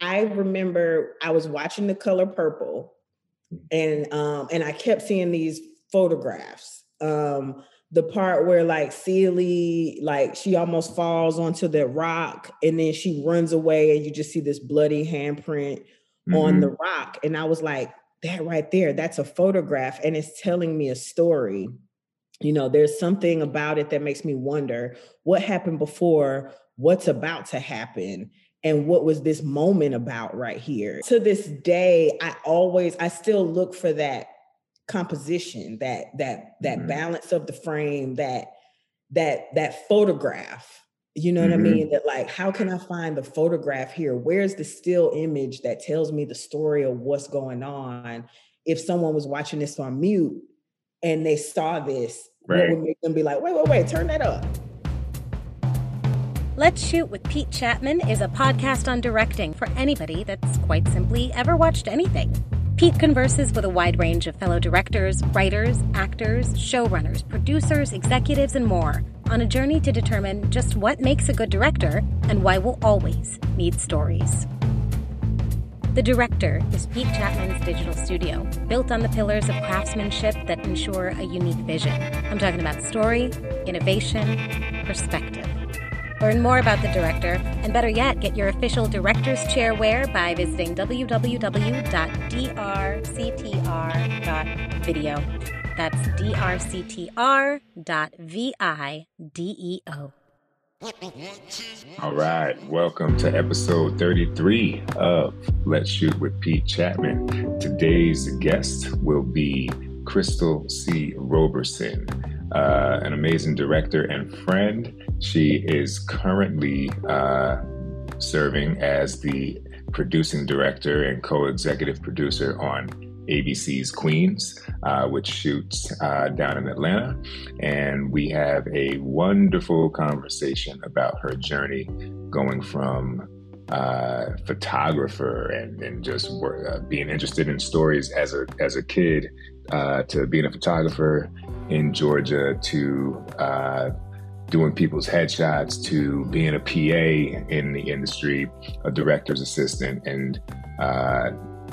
I remember I was watching The Color Purple, and um, and I kept seeing these photographs. Um, the part where like Celie, like she almost falls onto the rock, and then she runs away, and you just see this bloody handprint mm-hmm. on the rock. And I was like, that right there, that's a photograph, and it's telling me a story. You know, there's something about it that makes me wonder what happened before, what's about to happen and what was this moment about right here to this day i always i still look for that composition that that that mm-hmm. balance of the frame that that that photograph you know what mm-hmm. i mean that like how can i find the photograph here where's the still image that tells me the story of what's going on if someone was watching this on mute and they saw this right. what would make them be like wait wait wait turn that up Let's Shoot with Pete Chatmon is a podcast on directing for anybody that's quite simply ever watched anything. Pete converses with a wide range of fellow directors, writers, actors, showrunners, producers, executives, and more on a journey to determine just what makes a good director and why we'll always need stories. The Director is Pete Chatmon's digital studio, built on the pillars of craftsmanship that ensure a unique vision. I'm talking about story, innovation, perspective. Learn more about the director, and better yet, get your official director's chair wear by visiting www.drctr.video. That's drctr.video. All right, welcome to episode 33 of Let's Shoot with Pete Chatmon. Today's guest will be Crystal C. Roberson, uh, an amazing director and friend. She is currently uh, serving as the producing director and co executive producer on ABC's Queens, uh, which shoots uh, down in Atlanta. And we have a wonderful conversation about her journey going from uh, photographer and, and just uh, being interested in stories as a as a kid uh, to being a photographer in Georgia to uh, doing people's headshots to being a PA in the industry, a director's assistant, and uh,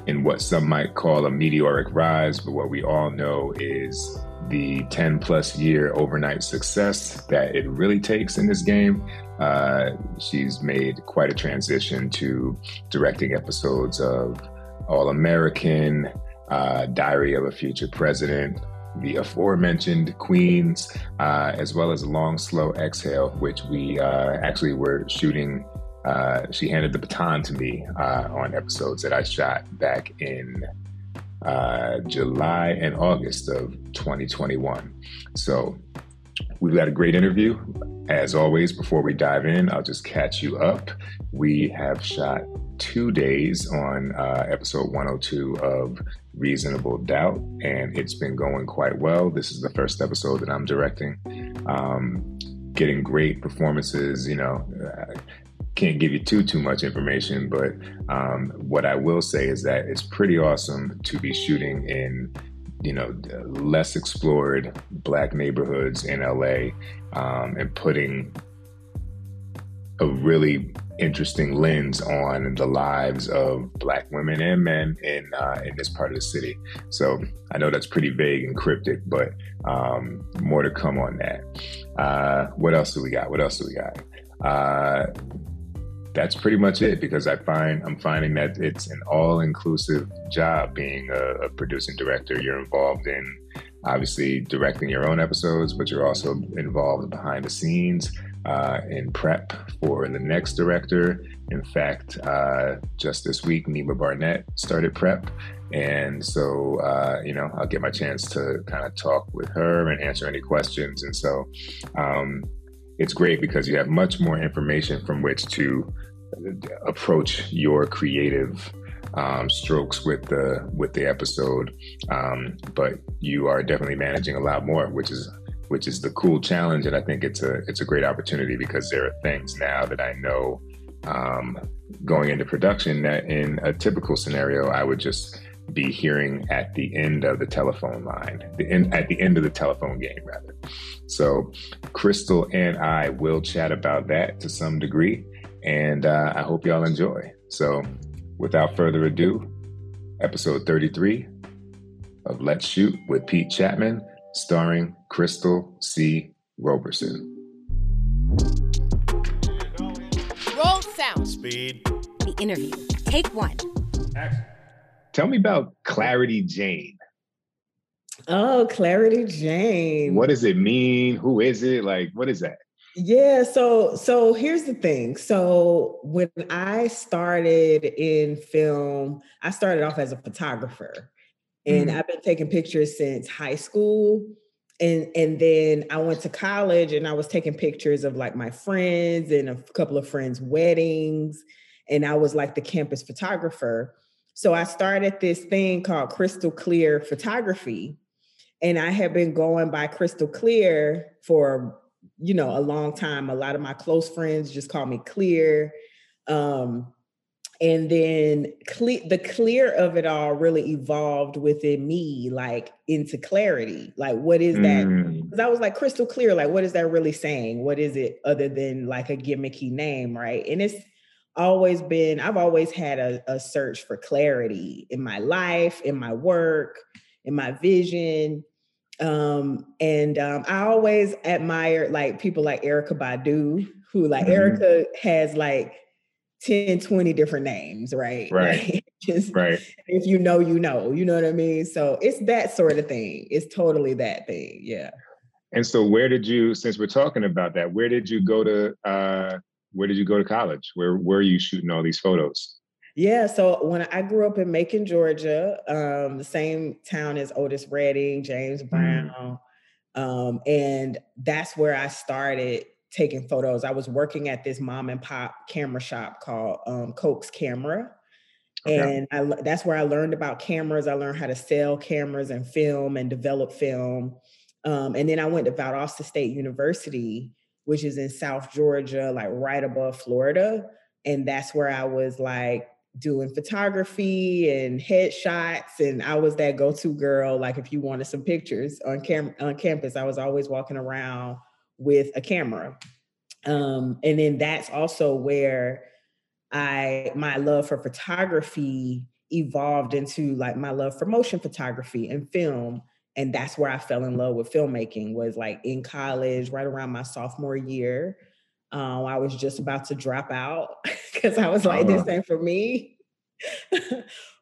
in what some might call a meteoric rise, but what we all know is the 10 plus year overnight success that it really takes in this game. Uh, she's made quite a transition to directing episodes of All American, uh, Diary of a Future President, the aforementioned Queens, uh, as well as Long Slow Exhale, which we uh, actually were shooting. Uh, she handed the baton to me uh, on episodes that I shot back in uh, July and August of 2021. So we've got a great interview. As always, before we dive in, I'll just catch you up. We have shot two days on uh, episode 102 of Reasonable Doubt, and it's been going quite well. This is the first episode that I'm directing. Um, getting great performances, you know. Uh, can't give you too too much information, but um, what I will say is that it's pretty awesome to be shooting in you know less explored black neighborhoods in LA um, and putting a really interesting lens on the lives of black women and men in uh, in this part of the city. So I know that's pretty vague and cryptic, but um, more to come on that. Uh, what else do we got? What else do we got? Uh, that's pretty much it because I find I'm finding that it's an all inclusive job being a, a producing director. You're involved in obviously directing your own episodes, but you're also involved behind the scenes uh, in prep for the next director. In fact, uh, just this week, Nima Barnett started prep. And so, uh, you know, I'll get my chance to kind of talk with her and answer any questions. And so, um, it's great because you have much more information from which to approach your creative um, strokes with the with the episode. Um, but you are definitely managing a lot more, which is which is the cool challenge. And I think it's a it's a great opportunity because there are things now that I know um, going into production that in a typical scenario I would just be hearing at the end of the telephone line, the at the end of the telephone game, rather. So, Crystal and I will chat about that to some degree, and uh, I hope y'all enjoy. So, without further ado, episode 33 of Let's Shoot with Pete Chatmon, starring Crystal C. Roberson. Roll sound. Speed. The interview. Take one. Tell me about Clarity Jane. Oh, Clarity Jane. What does it mean? Who is it? Like, what is that? Yeah, so so here's the thing. So when I started in film, I started off as a photographer. And mm. I've been taking pictures since high school. And and then I went to college and I was taking pictures of like my friends and a couple of friends' weddings. And I was like the campus photographer. So I started this thing called Crystal Clear Photography. And I have been going by Crystal Clear for you know, a long time. A lot of my close friends just call me Clear. Um, and then cle- the clear of it all really evolved within me, like into clarity. Like, what is that? Because mm. I was like crystal clear. Like, what is that really saying? What is it other than like a gimmicky name, right? And it's always been. I've always had a, a search for clarity in my life, in my work, in my vision um, and um, I always admire like people like Erykah Badu, who like mm-hmm. Erykah has like 10, 20 different names, right? Right. Like, just, right. If you know, you know, you know what I mean? So it's that sort of thing. It's totally that thing. Yeah. And so where did you, since we're talking about that, where did you go to uh where did you go to college? Where were you shooting all these photos? Yeah, so when I grew up in Macon, Georgia, um, the same town as Otis Redding, James mm. Brown, mm. um, and that's where I started taking photos. I was working at this mom and pop camera shop called um, Coke's Camera, okay. and I, that's where I learned about cameras. I learned how to sell cameras and film and develop film, um, and then I went to Valdosta State University, which is in South Georgia, like right above Florida, and that's where I was like doing photography and headshots and I was that go-to girl like if you wanted some pictures on cam- on campus I was always walking around with a camera um, and then that's also where I my love for photography evolved into like my love for motion photography and film and that's where I fell in love with filmmaking was like in college right around my sophomore year um, I was just about to drop out because I was like, this uh-huh. ain't for me.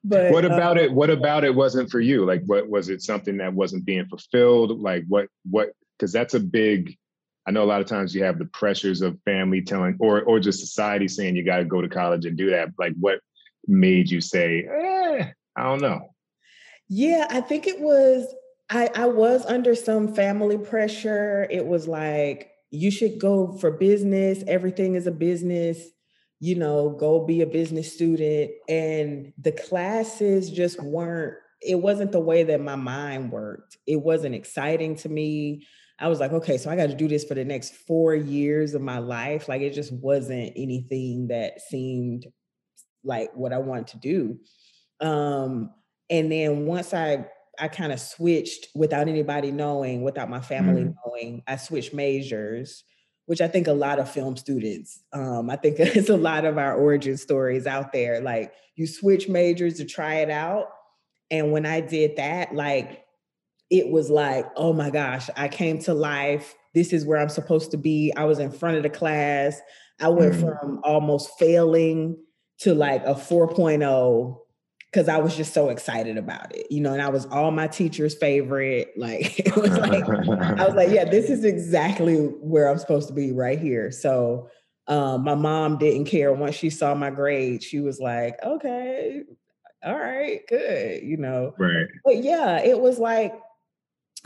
but what about um, it? What about it wasn't for you? Like, what was it something that wasn't being fulfilled? Like, what, what, because that's a big, I know a lot of times you have the pressures of family telling, or, or just society saying you got to go to college and do that. Like, what made you say, eh, I don't know? Yeah, I think it was, I, I was under some family pressure. It was like, you should go for business. Everything is a business. You know, go be a business student. And the classes just weren't, it wasn't the way that my mind worked. It wasn't exciting to me. I was like, okay, so I got to do this for the next four years of my life. Like it just wasn't anything that seemed like what I wanted to do. Um, and then once I I kind of switched without anybody knowing, without my family mm. knowing. I switched majors, which I think a lot of film students, um, I think it's a lot of our origin stories out there. Like you switch majors to try it out. And when I did that, like it was like, oh my gosh, I came to life. This is where I'm supposed to be. I was in front of the class. I went mm. from almost failing to like a 4.0 because I was just so excited about it, you know, and I was all my teachers' favorite. Like it was like I was like, yeah, this is exactly where I'm supposed to be right here. So um, my mom didn't care once she saw my grade. She was like, okay, all right, good, you know. Right. But yeah, it was like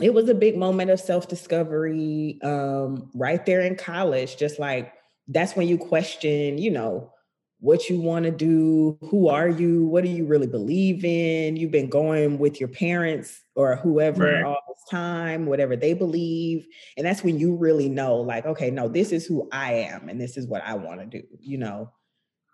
it was a big moment of self-discovery um, right there in college. Just like that's when you question, you know, what you want to do, who are you, what do you really believe in? You've been going with your parents or whoever right. all this time, whatever they believe. And that's when you really know, like, okay, no, this is who I am and this is what I want to do, you know?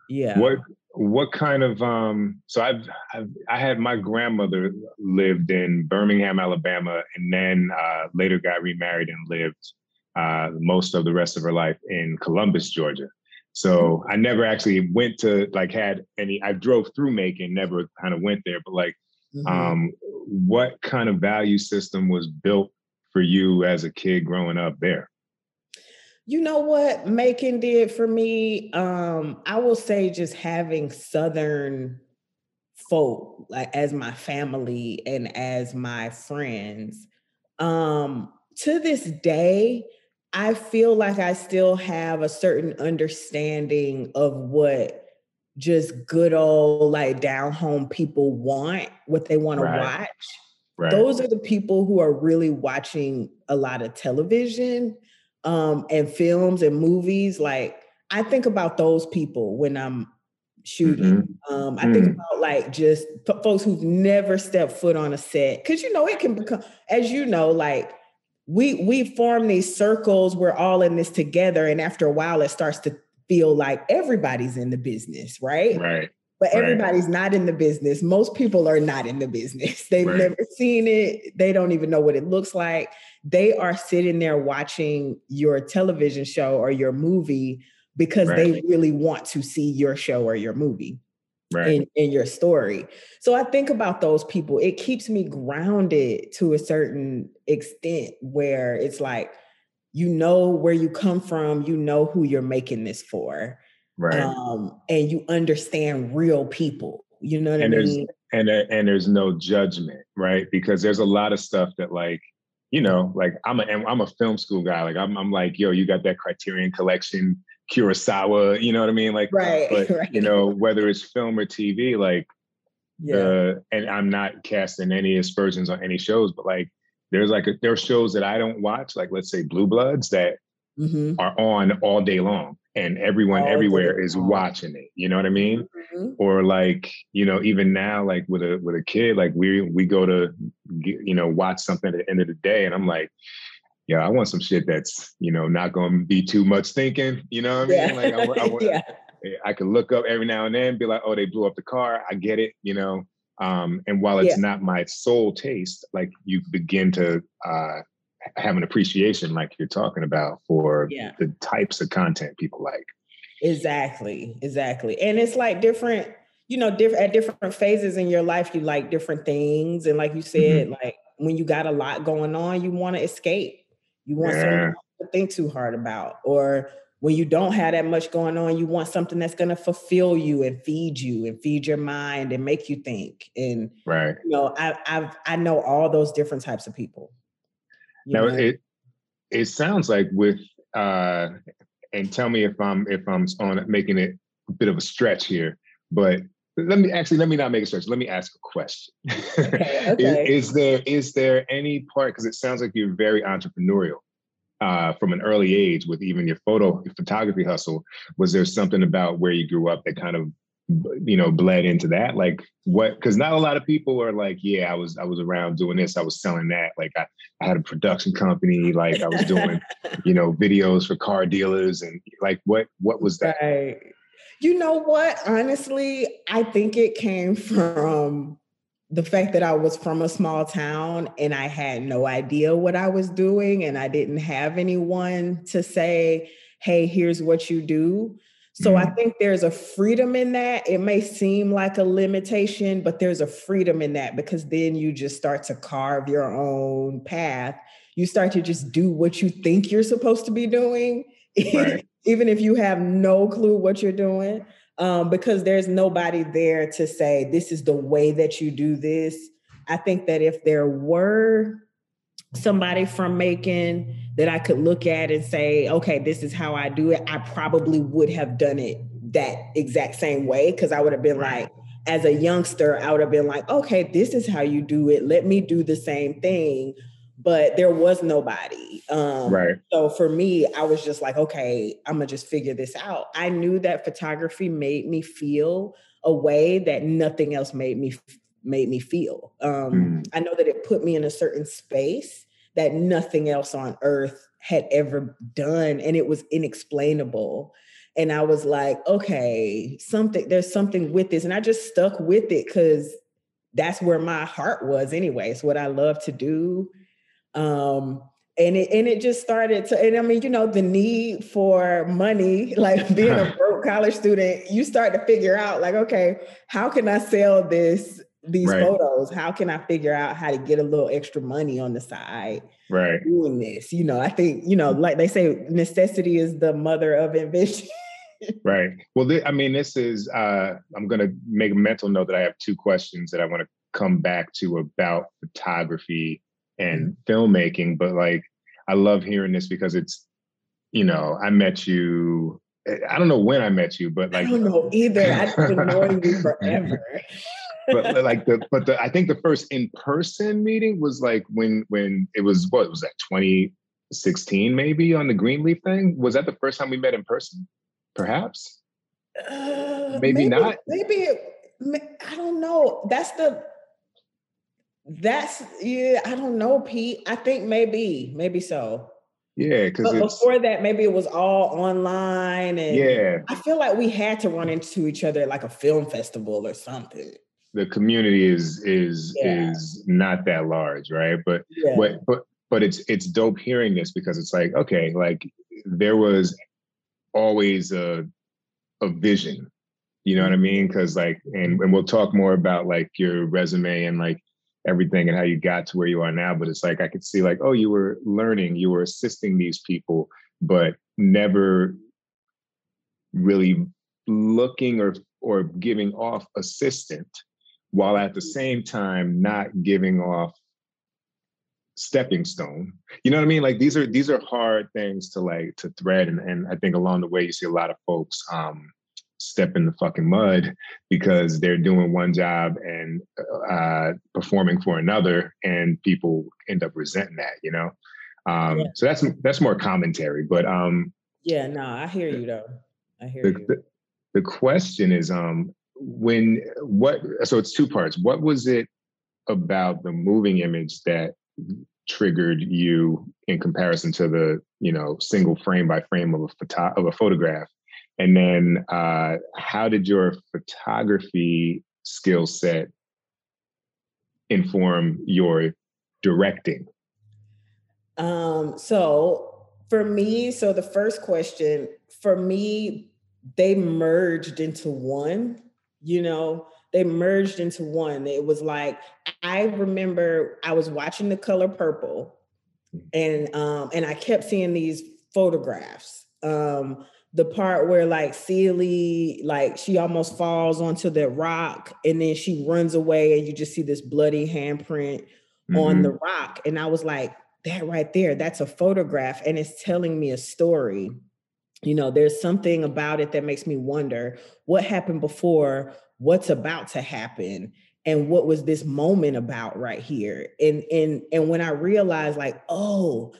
Yeah. What what kind of um so I've, I've I had my grandmother lived in Birmingham, Alabama, and then uh later got remarried and lived uh most of the rest of her life in Columbus, Georgia. So I never actually went to like had any. I drove through Macon, never kind of went there. But like, mm-hmm. um, what kind of value system was built for you as a kid growing up there? You know what Macon did for me? Um, I will say just having Southern folk like as my family and as my friends. Um, to this day, I feel like I still have a certain understanding of what just good old like down home people want, what they want right. to watch. Right. Those are the people who are really watching a lot of television um, and films and movies. Like I think about those people when I'm shooting. Mm-hmm. Um, I mm think about like just f- folks who've never stepped foot on a set because you know it can become, as you know, like we we form these circles. We're all in this together, and after a while, it starts to feel like everybody's in the business, right? Right. But everybody's right. not in the business. Most people are not in the business. They've right. never seen it. They don't even know what it looks like. They are sitting there watching your television show or your movie because right. they really want to see your show or your movie right. in, in your story. So I think about those people. It keeps me grounded to a certain extent where it's like, you know where you come from, you know who you're making this for. Right. Um, and you understand real people. You know what and I mean? And and there's no judgment, right? Because there's a lot of stuff that like you know, like I'm a I'm a film school guy. Like I'm I'm like, yo, you got that Criterion Collection Kurosawa, you know what I mean? Like, right, but right. you know, whether it's film or TV, like, yeah. Uh, and I'm not casting any aspersions on any shows, but like, there's like a, there are shows that I don't watch, like let's say Blue Bloods, that mm-hmm. are on all day long, and everyone all everywhere is watching it. You know what I mean? Mm-hmm. Or like, you know, even now, like with a with a kid, like we we go to, you know, watch something at the end of the day, and I'm like yeah, I want some shit that's, you know, not going to be too much thinking. You know what I mean? Yeah. Like, I, I, I, yeah. I can look up every now and then, be like, oh, they blew up the car. I get it, you know. Um, and while it's yeah. not my sole taste, like you begin to uh, have an appreciation, like you're talking about, for yeah. the types of content people like. Exactly, exactly. And it's like different, you know, different at different phases in your life, you like different things. And like you said, mm-hmm. like when you got a lot going on, you want to escape you want yeah. something to think too hard about. Or when you don't have that much going on, you want something that's going to fulfill you and feed you and feed your mind and make you think. And right, you know, I I've I know all those different types of people. Now it it sounds like with uh, and tell me if I'm if I'm on making it a bit of a stretch here, but let me actually let me not make a stretch. Let me ask a question. Okay, okay. is, is, there is there any part because it sounds like you're very entrepreneurial uh, from an early age with even your photo your photography hustle. Was there something about where you grew up that kind of you know bled into that? Like what? Because not a lot of people are like, yeah, I was I was around doing this, I was selling that. Like I, I had a production company, like I was doing you know videos for car dealers and like what what was that? Right. You know what? Honestly, I think it came from the fact that I was from a small town and I had no idea what I was doing and I didn't have anyone to say, hey, here's what you do. So mm-hmm. I think there's a freedom in that. It may seem like a limitation, but there's a freedom in that because then you just start to carve your own path. You start to just do what you think you're supposed to be doing. Right. even if you have no clue what you're doing, um, because there's nobody there to say, this is the way that you do this. I think that if there were somebody from Macon that I could look at and say, okay, this is how I do it, I probably would have done it that exact same way because I would have been like, as a youngster, I would have been like, okay, this is how you do it. Let me do the same thing but there was nobody. Um, right. So for me, I was just like, okay, I'm gonna just figure this out. I knew that photography made me feel a way that nothing else made me made me feel. Um, mm. I know that it put me in a certain space that nothing else on earth had ever done, and it was inexplainable. And I was like, okay, something there's something with this, and I just stuck with it because that's where my heart was anyway. It's what I love to do um, and it and it just started to and i mean you know the need for money like being a broke college student you start to figure out like okay how can i sell this these right. photos how can i figure out how to get a little extra money on the side right. doing this? You know i think you know like they say necessity is the mother of invention. Right. Well th- i mean this is uh i'm going to make a mental note that i have two questions that i want to come back to about photography and mm-hmm. filmmaking but like i love hearing this because it's you know i met you i don't know when i met you but like i don't know either. I've been knowing you forever but like the but the i think the first in-person meeting was like when when it was what was that 2016 maybe on the greenleaf thing was that the first time we met in person perhaps uh, maybe, maybe, not maybe i don't know that's the that's yeah, I don't know, Pete. I think maybe, maybe so. Yeah, because before that, maybe it was all online, and yeah, I feel like we had to run into each other at like a film festival or something. The community is is yeah. is not that large, right? But yeah. but but but it's it's dope hearing this because it's like okay, like there was always a a vision, you know what I mm-hmm. mean? Because like, and and we'll talk more about like your resume and like everything and how you got to where you are now. But it's like I could see like, oh, you were learning, you were assisting these people, but never really looking or or giving off assistant while at the same time not giving off stepping stone you know what i mean like these are these are hard things to like to thread and, and i think along the way you see a lot of folks um step in the fucking mud because they're doing one job and uh, performing for another, and people end up resenting that, you know. Um, yeah. So that's that's more commentary, but um, yeah, no, I hear you though. I hear the, you. The, the question is, um, when what? So it's two parts. What was it about the moving image that triggered you in comparison to the you know single frame by frame of a photo- of a photograph and then uh, how did your photography skill set inform your directing? Um, so for me, so the first question, for me, they merged into one, you know, they merged into one. It was like I remember I was watching the color purple and um and I kept seeing these photographs. Um the part where like Celie, like she almost falls onto the rock and then she runs away and you just see this bloody handprint mm-hmm. on the mm-hmm. rock. And I was like, that right there, that's a photograph and it's telling me a story. You know, there's something about it that makes me wonder what happened before, what's about to happen, and what was this moment about right here. And and and when I realized like, oh,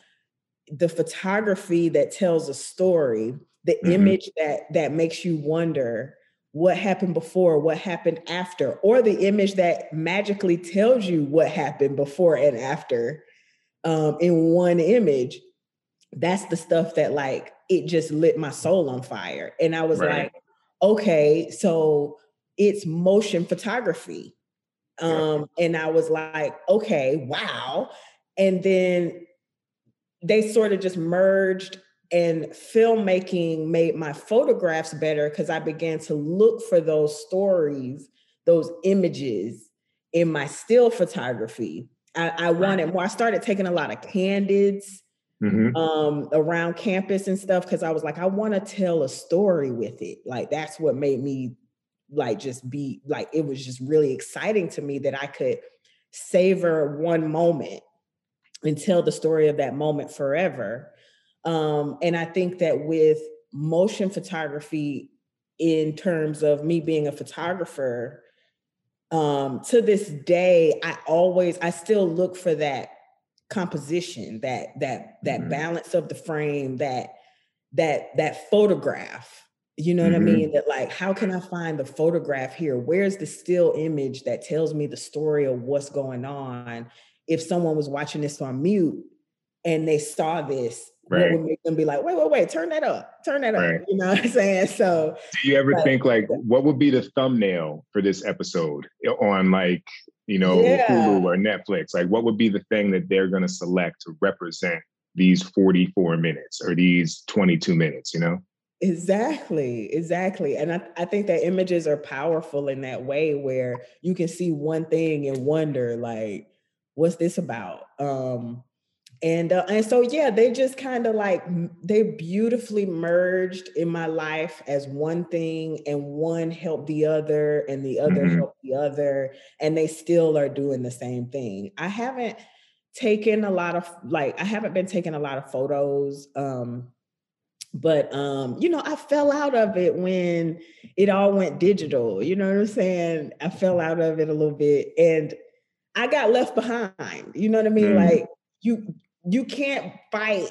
the photography that tells a story the mm-hmm. image that that makes you wonder what happened before, what happened after, or the image that magically tells you what happened before and after um, in one image. That's the stuff that like it just lit my soul on fire. And I was right. like, okay, so it's motion photography. Um, yeah. and I was like, okay, wow. And then they sort of just merged and filmmaking made my photographs better because I began to look for those stories, those images in my still photography. I, I wanted more. I started taking a lot of candids mm-hmm. um, around campus and stuff because I was like, I want to tell a story with it. Like that's what made me like just be like it was just really exciting to me that I could savor one moment and tell the story of that moment forever um, and I think that with motion photography, in terms of me being a photographer, um, to this day, I always, I still look for that composition, that that that mm-hmm. balance of the frame, that that that photograph. You know what mm-hmm. I mean? That like, how can I find the photograph here? Where's the still image that tells me the story of what's going on? If someone was watching this on mute and they saw this right. would make them be like, wait, wait, wait, turn that up, turn that right. up. You know what I'm saying? So do you ever but, think like what would be the thumbnail for this episode on like, you know, yeah. Hulu or Netflix? Like what would be the thing that they're gonna select to represent these 44 minutes or these 22 minutes, you know? Exactly, exactly. And I, I think that images are powerful in that way where you can see one thing and wonder, like, what's this about? Um, and uh, and so yeah, they just kind of like they beautifully merged in my life as one thing, and one helped the other, and the other mm-hmm. helped the other, and they still are doing the same thing. I haven't taken a lot of like I haven't been taking a lot of photos. Um, but um, you know, I fell out of it when it all went digital. You know what I'm saying? I fell out of it a little bit and I got left behind. You know what I mean? Mm. Like you you can't fight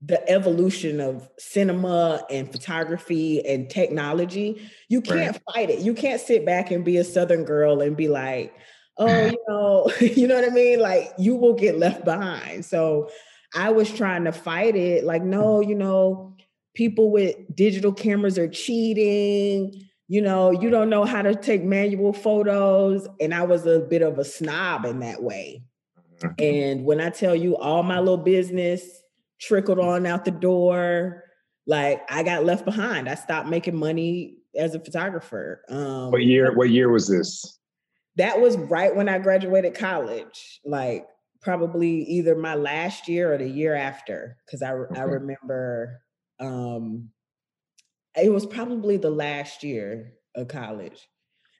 the evolution of cinema and photography and technology. You can't right. fight it. You can't sit back and be a southern girl and be like, oh, you know, you know what I mean? Like you will get left behind. So I was trying to fight it like no, mm. you know, people with digital cameras are cheating. You know, you don't know how to take manual photos. And I was a bit of a snob in that way. Mm-hmm. And when I tell you all my little business trickled on out the door, like I got left behind. I stopped making money as a photographer. Um, what year? What year was this? That was right when I graduated college. Like probably either my last year or the year after, because I okay. I remember um, it was probably the last year of college.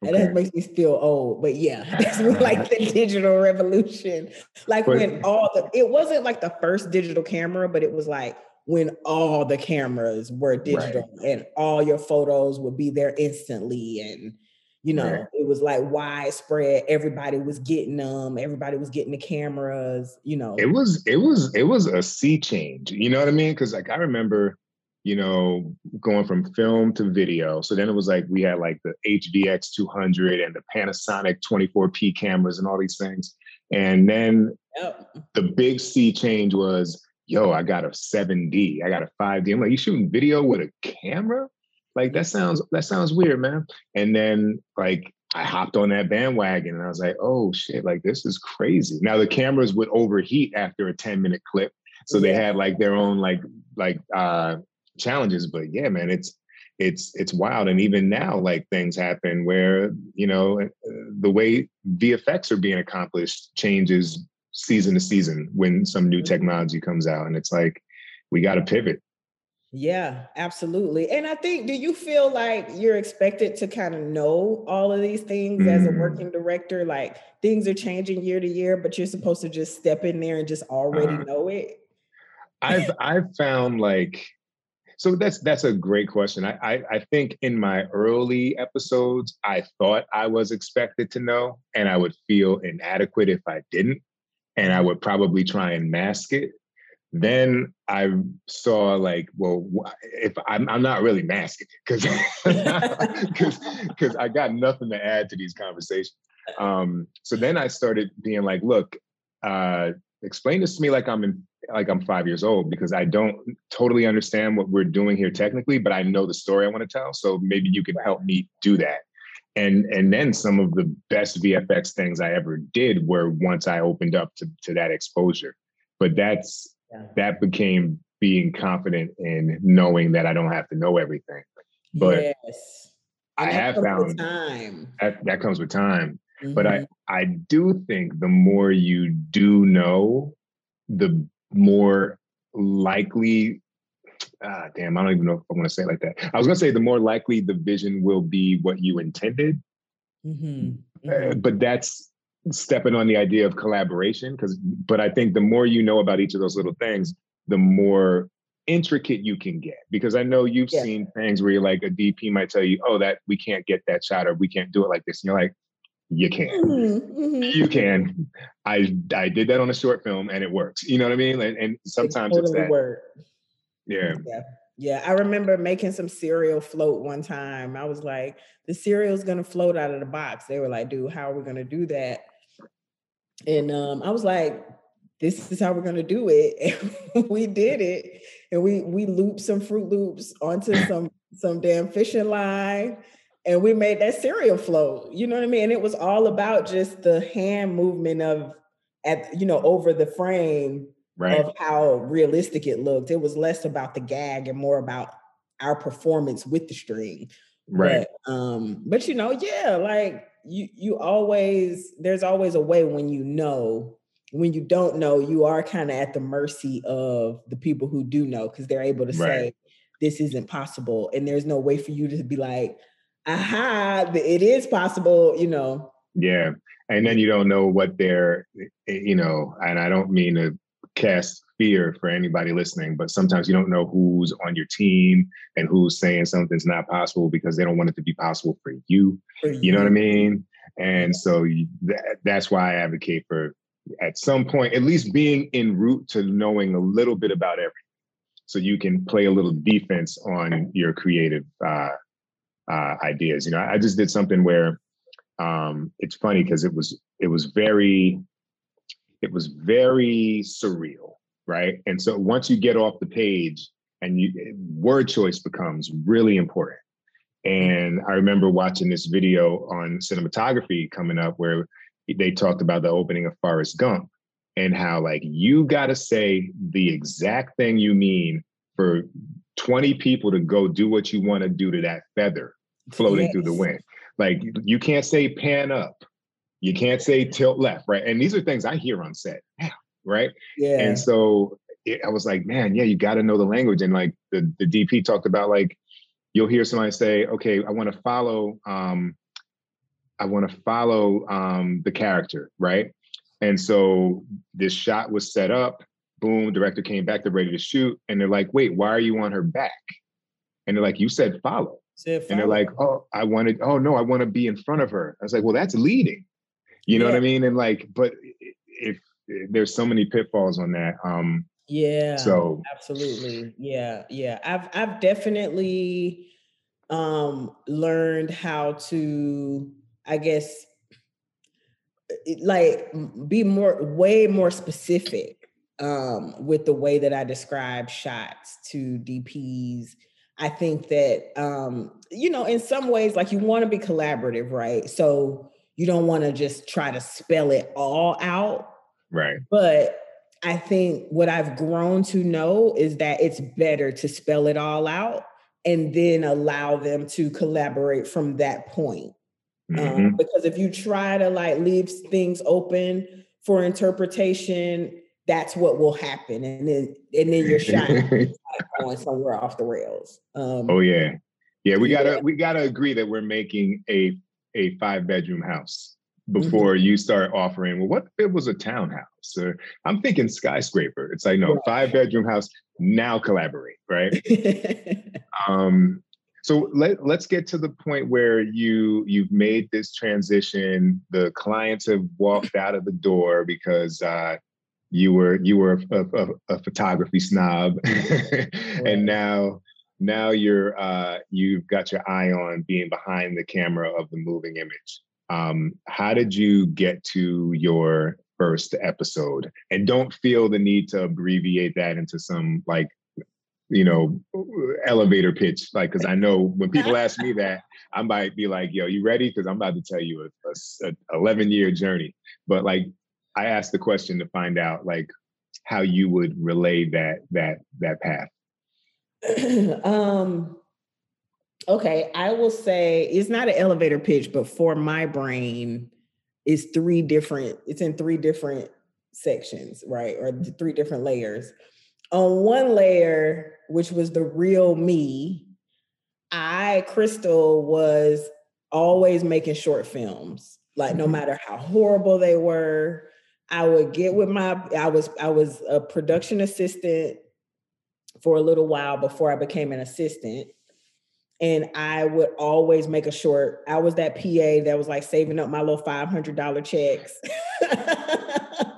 Okay. And that makes me feel old, but yeah, that's like the digital revolution. Like but, when all the, it wasn't like the first digital camera, but it was like when all the cameras were digital right. and all your photos would be there instantly. And, you know, right. it was like widespread. Everybody was getting them. Everybody was getting the cameras, you know. It was, it was, it was a sea change. You know what I mean? Cause like I remember, you know, going from film to video. So then it was like we had like the HVX 200 and the Panasonic 24p cameras and all these things. And then yep. the big sea change was, yo, I got a 7D, I got a 5D. I'm like, you shooting video with a camera? Like that sounds that sounds weird, man. And then like I hopped on that bandwagon and I was like, oh shit, like this is crazy. Now the cameras would overheat after a 10 minute clip. So they had like their own like like uh challenges but yeah man it's it's it's wild and even now like things happen where you know uh, the way vfx are being accomplished changes season to season when some new mm-hmm. technology comes out and it's like we got to pivot yeah absolutely and i think do you feel like you're expected to kind of know all of these things mm. as a mm. working director like things are changing year to year but you're supposed to just step in there and just already uh, know it i've i've found like so that's that's a great question. I, I, I think in my early episodes, I thought I was expected to know, and I would feel inadequate if I didn't, and I would probably try and mask it. Then I saw like, well, if I'm, I'm not really masking it because because because I got nothing to add to these conversations. Um, so then I started being like, look, uh, explain this to me like I'm in like I'm five years old because I don't totally understand what we're doing here technically, but I know the story I want to tell. So maybe you can help me do that. And and then some of the best VFX things I ever did were once I opened up to, to that exposure. But that's yeah. that became being confident in knowing that I don't have to know everything. But yes. I have found time. That, that comes with time. Mm-hmm. But I, mm-hmm. I do think the more you do know, the more likely ah, damn, I don't even know if I want to say it like that. I was going to say the more likely the vision will be what you intended. Mm-hmm. Mm-hmm. Uh, but that's stepping on the idea of collaboration. Because, but I think the more you know about each of those little things, the more intricate you can get. Because I know you've yeah. seen things where you're like a DP might tell you, "Oh, that we can't get that shot, or we can't do it like this," and you're like, you can. Mm-hmm. You can. I I did that on a short film and it works. You know what I mean? And, and sometimes it totally it's that. Yeah. yeah. Yeah. I remember making some cereal float one time. I was like, the cereal's gonna float out of the box. They were like, dude, how are we gonna do that? And um, I was like, this is how we're gonna do it. And we did it. And we we looped some Froot Loops onto some some damn fishing line and we made that cereal float. You know what I mean? And it was all about just the hand movement of at you know over the frame right. of how realistic it looked. It was less about the gag and more about our performance with the string. Right. But, um, but you know, yeah, like you you always there's always a way when you know. When you don't know, you are kind of at the mercy of the people who do know because they're able to Right. say this isn't possible, and there's no way for you to be like, aha, it is possible. You know, Yeah. And then you don't know what they're, eh, you know, and I don't mean to cast fear for anybody listening, but sometimes you don't know who's on your team and who's saying something's not possible because they don't want it to be possible for you. for You know what I mean? And so you, that, that's why I advocate for at some point, at least being en route to knowing a little bit about everything. So you can play a little defense on your creative uh, uh, ideas. You know, I just did something where um, it's funny because it was it was very it was very surreal, right? And so once you get off the page and you word choice becomes really important. And I remember watching this video on cinematography coming up where they talked about the opening of Forrest Gump and how like you got to say the exact thing you mean for 20 people to go do what you want to do to that feather floating through the wind. Like you can't say pan up. You can't say tilt left, right? And these are things I hear on set right? Yeah. And so it, I was like, man, yeah, you got to know the language. And like the, the DP talked about, like, you'll hear somebody say, okay, I want to follow, um, I want to follow um, the character, right? And so this shot was set up. Boom, director came back, they're ready to shoot. And they're like, wait, why are you on her back? And they're like, you said follow. And they're like, oh, I wanted, oh no, I want to be in front of her. I was like, well, that's leading. You know what I mean? And like, but if, if there's so many pitfalls on that. Um, yeah. so absolutely yeah yeah i've i've definitely um learned how to i guess like be more way more specific um with the way that i describe shots to dps i think that um you know in some ways like you want to be collaborative right so you don't want to just try to spell it all out right, but I think what I've grown to know is that it's better to spell it all out and then allow them to collaborate from that point. Um, Mhm. because if you try to like leave things open for interpretation, that's what will happen, and then and then your shot going somewhere off the rails. Um, oh yeah, yeah. We gotta we gotta agree that we're making a a five bedroom house Mm-hmm. before you start offering. Well, what if it was a townhouse? Or I'm thinking skyscraper. It's like no Right. five bedroom house. Now collaborate, right? um so let, let's get to the point where you you've made this transition the clients have walked out of the door because uh you were you were a, a, a photography snob and now now you're uh you've got your eye on being behind the camera of the moving image um how did you get to your first episode and don't feel the need to abbreviate that into some like you know, elevator pitch. Like, because I know when people ask me that, I might be like, "Yo, you ready?" Because I'm about to tell you a 11 year journey. But like, I asked the question to find out like how you would relay that that that path. um okay i will say it's not an elevator pitch but for my brain it's three different it's in three different sections right or th- three different layers on one layer which was the real me i crystal was always making short films like no Mhm. matter how horrible they were i would get with my i was i was a production assistant for a little while before I became an assistant. And I would always make a short. I was that PA that was like saving up my little $500 checks.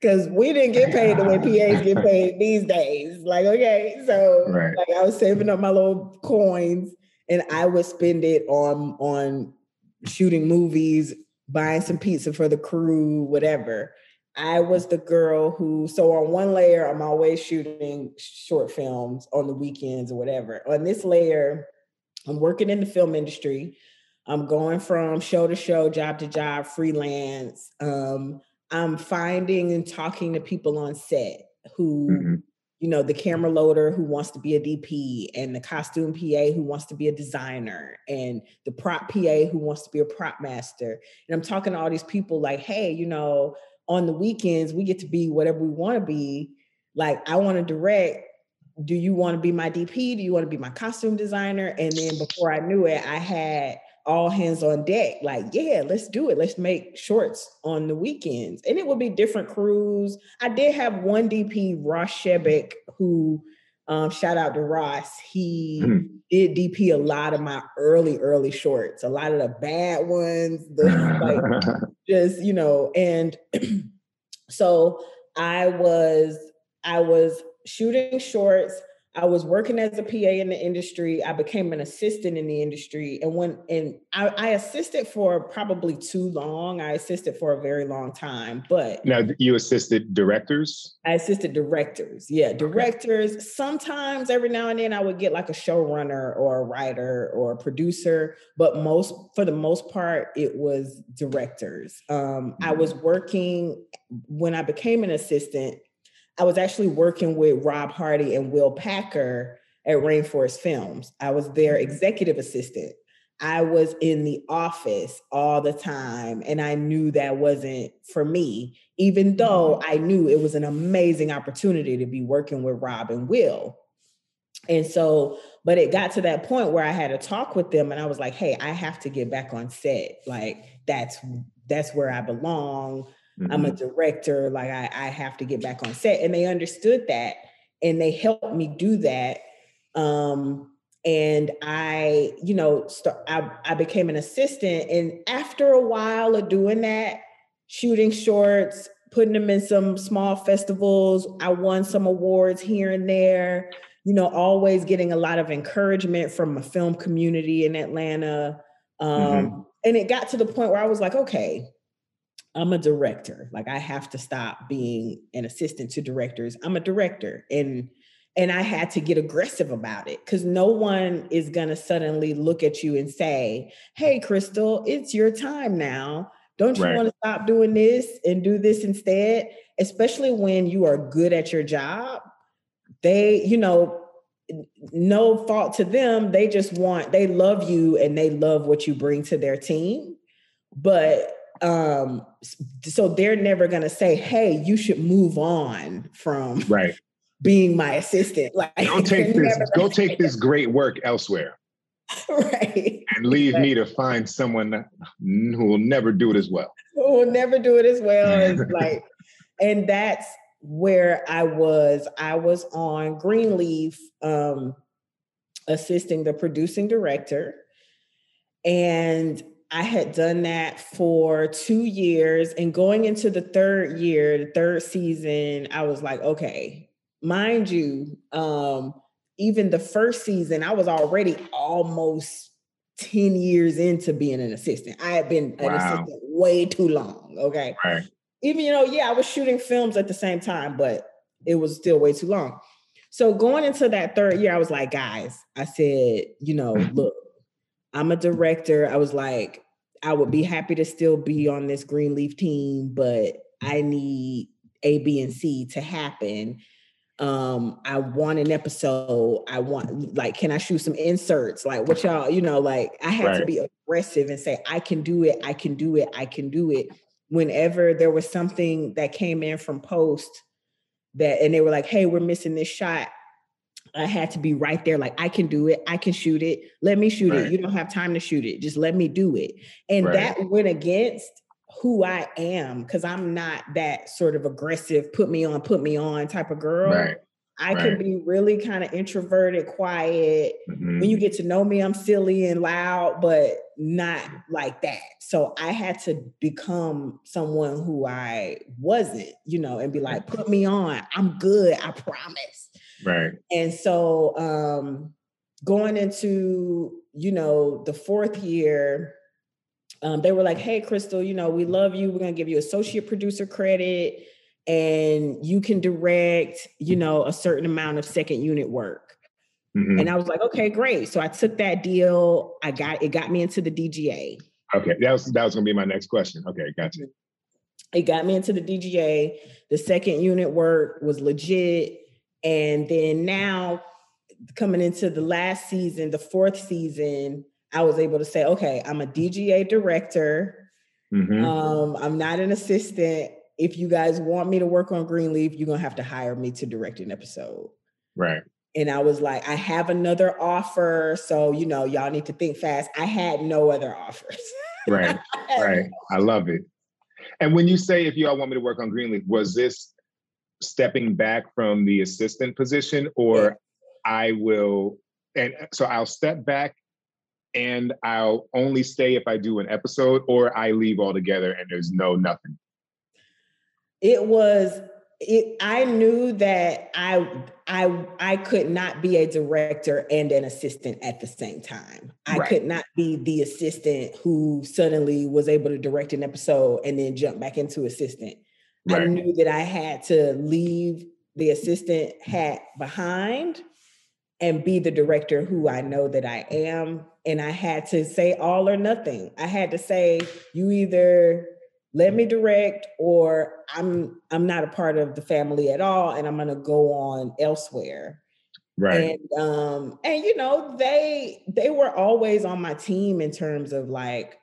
Because we didn't get paid the way PAs get paid these days. Like, okay, so Right. like I was saving up my little coins and I would spend it on on shooting movies, buying some pizza for the crew, whatever. I was the girl who, so on one layer, I'm always shooting short films on the weekends or whatever. On this layer, I'm working in the film industry. I'm going from show to show, job to job, freelance. Um, I'm finding and talking to people on set. who mm-hmm you know, the camera loader who wants to be a DP and the costume PA who wants to be a designer and the prop PA who wants to be a prop master. And I'm talking to all these people like, hey, you know, on the weekends, we get to be whatever we want to be. Like, I want to direct. Do you want to be my DP? Do you want to be my costume designer? And then before I knew it, I had all hands on deck. Like yeah let's do it. Let's make shorts on the weekends. And it would be different crews. I did have one dp ross shebek who um, shout out to ross. He mm-hmm. did dp a lot of my early early shorts a lot of the bad ones the like just you know and so i was i was shooting shorts I was working as a PA in the industry. I became an assistant in the industry, and when and I, I, assisted for probably too long. I assisted for a very long time, but now you assisted directors. I assisted directors. Yeah, directors. Okay. Sometimes, every now and then, I would get like a showrunner or a writer or a producer, but most for the most part, it was directors. Um, mm-hmm. I was working when I became an assistant. I was actually working with Rob Hardy and Will Packer at Rainforest Films. I was their mm-hmm. executive assistant. I was in the office all the time, and I knew that wasn't for me, even though mm-hmm. I knew it was an amazing opportunity to be working with Rob and Will. And so, but it got to that point where I had to talk with them, and I was like, hey, I have to get back on set. Like, that's that's where I belong. Mm-hmm. I'm a mm-hmm. director. Like I, I have to get back on set. And they understood that and they helped me do that. Um, and I, you know, start, I, I became an assistant. And after a while of doing that, shooting shorts, putting them in some small festivals, I won some awards here and there, you know, always getting a lot of encouragement from a film community in Atlanta. Um, mm-hmm. And it got to the point where I was like, okay, I'm a director. Like I have to stop being an assistant to directors. I'm a director and and I had to get aggressive about it cuz no one is going to suddenly look at you and say, "Hey Crystal, it's your time now. Don't you right. want to stop doing this and do this instead?" Especially when you are good at your job. They, you know, no fault to them, they just want they love you and they love what you bring to their team. But um so they're never going to say hey you should move on from right. being my assistant. Like go take this go take this great work elsewhere. Right. And leave right. me to find someone who will never do it as well. Who will never do it as well as like and that's where i was. I was on greenleaf um assisting the producing director. And I had done that for two years. And going into the third year, the third season, I was like, okay, mind you, um, even the first season, I was already almost 10 years into being an assistant. I had been wow. an assistant way too long. Okay. Right. Even, you know, yeah, I was shooting films at the same time, but it was still way too long. So going into that third year, I was like, guys, I said, you know, look, I'm a director. I was like, I would be happy to still be on this Greenleaf team, but I need A, B, and C to happen. Um, I want an episode. I want like, can I shoot some inserts? Like what y'all, you know, like I had right. to be aggressive and say, I can do it, I can do it, I can do it. Whenever there was something that came in from post that and they were like, hey, we're missing this shot I had to be right there, like I can do it, I can shoot it. Let me shoot right. it. You don't have time to shoot it. Just let me do it. And right. that went against who I am because I'm not that sort of aggressive, put me on, put me on type of girl. Right. I can be really kind of introverted, quiet. Mm-hmm. When you get to know me, I'm silly and loud, but not like that. So I had to become someone who I wasn't, you know, and be like, put me on. I'm good. I promise. Right. And so um, going into, you know, the fourth year, um, they were like, hey, Crystal, you know, we love you. We're going to give you associate producer credit and you can direct, you know, a certain amount of second unit work. Mm-hmm. And I was like, okay, great. So I took that deal. I got it got me into the DGA. Okay. That was that was gonna be my next question. Okay, gotcha. it got me into the DGA. The second unit work was legit. And then now coming into the last season, the fourth season, I was able to say, okay, I'm a DGA director. Mm-hmm. Um, I'm not an assistant. If you guys want me to work on Greenleaf, you're gonna have to hire me to direct an episode. Right. And I was like, I have another offer. So, you know, y'all need to think fast. I had no other offers. right. Right. I love it. And when you say if y'all want me to work on Greenleaf, was this stepping back from the assistant position or I will and uh, so I'll step back and I'll only stay if I do an episode or I leave altogether and there's no nothing. It was it I knew that I I I could not be a director and an assistant at the same time. I right. could not be the assistant who suddenly was able to direct an episode and then jump back into assistant. Right. I knew that I had to leave the assistant hat behind and be the director who I know that I am. And I had to say all or nothing. I had to say, you either let me direct or I'm I'm not a part of the family at all and I'm gonna go on elsewhere. Right. And um, and you know, they they were always on my team in terms of like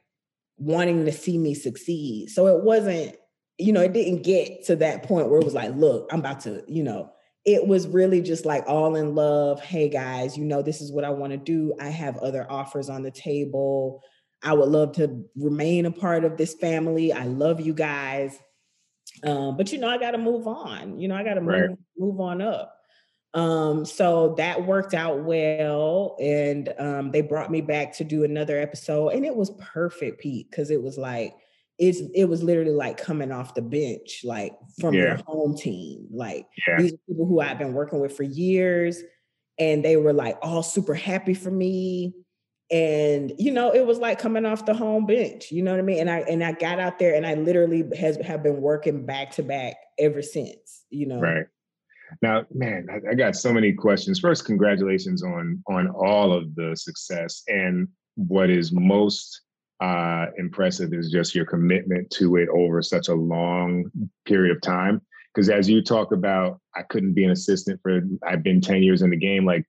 wanting to see me succeed. So it wasn't, you know, it didn't get to that point where it was like, look, I'm about to, you know, it was really just like all in love. Hey guys, you know, this is what I want to do. I have other offers on the table. I would love to remain a part of this family. I love you guys. Um, but you know, I got to move on. You know, I got to move, move on up. Um, so that worked out well, and um, they brought me back to do another episode, and it was perfect, Pete, because it was like it's it was literally like coming off the bench, like from yeah. your home team. Like yeah. these are people who I've been working with for years, and they were like all super happy for me. And you know, it was like coming off the home bench. You know what I mean? And I and I got out there, and I literally has have been working back to back ever since. You know, right. Now, man, I, I got so many questions. First, congratulations on on all of the success and what is most uh, impressive is just your commitment to it over such a long period of time. Because as you talk about, I couldn't be an assistant for, I've been 10 years in the game. Like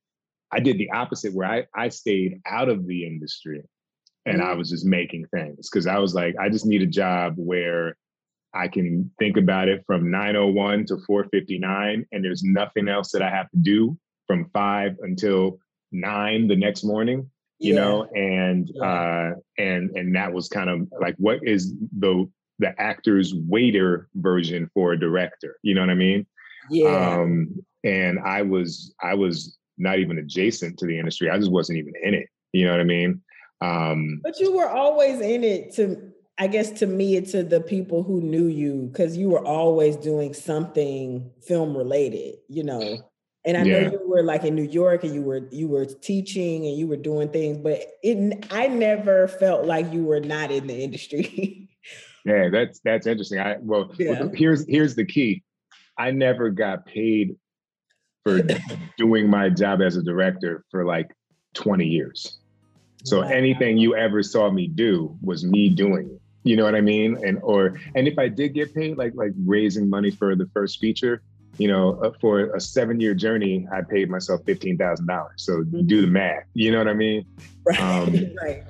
I did the opposite where I, I stayed out of the industry and mm-hmm. I was just making things because I was like, I just need a job where I can think about it from 901 to 459 and there's nothing else that I have to do from five until nine the next morning you yeah. know and yeah. uh and and that was kind of like what is the the actor's waiter version for a director you know what i mean yeah um and i was i was not even adjacent to the industry i just wasn't even in it you know what i mean um but you were always in it to i guess to me to the people who knew you because you were always doing something film related you know and I yeah. know you were like in New York and you were you were teaching and you were doing things, but it I never felt like you were not in the industry. yeah, that's that's interesting. I well yeah. here's here's the key. I never got paid for doing my job as a director for like 20 years. So wow. anything you ever saw me do was me doing it. You know what I mean? And or and if I did get paid, like like raising money for the first feature, you know, uh, for a seven year journey, I paid myself $15,000. So mm-hmm. do the math. You know what I mean? Right. Um, right.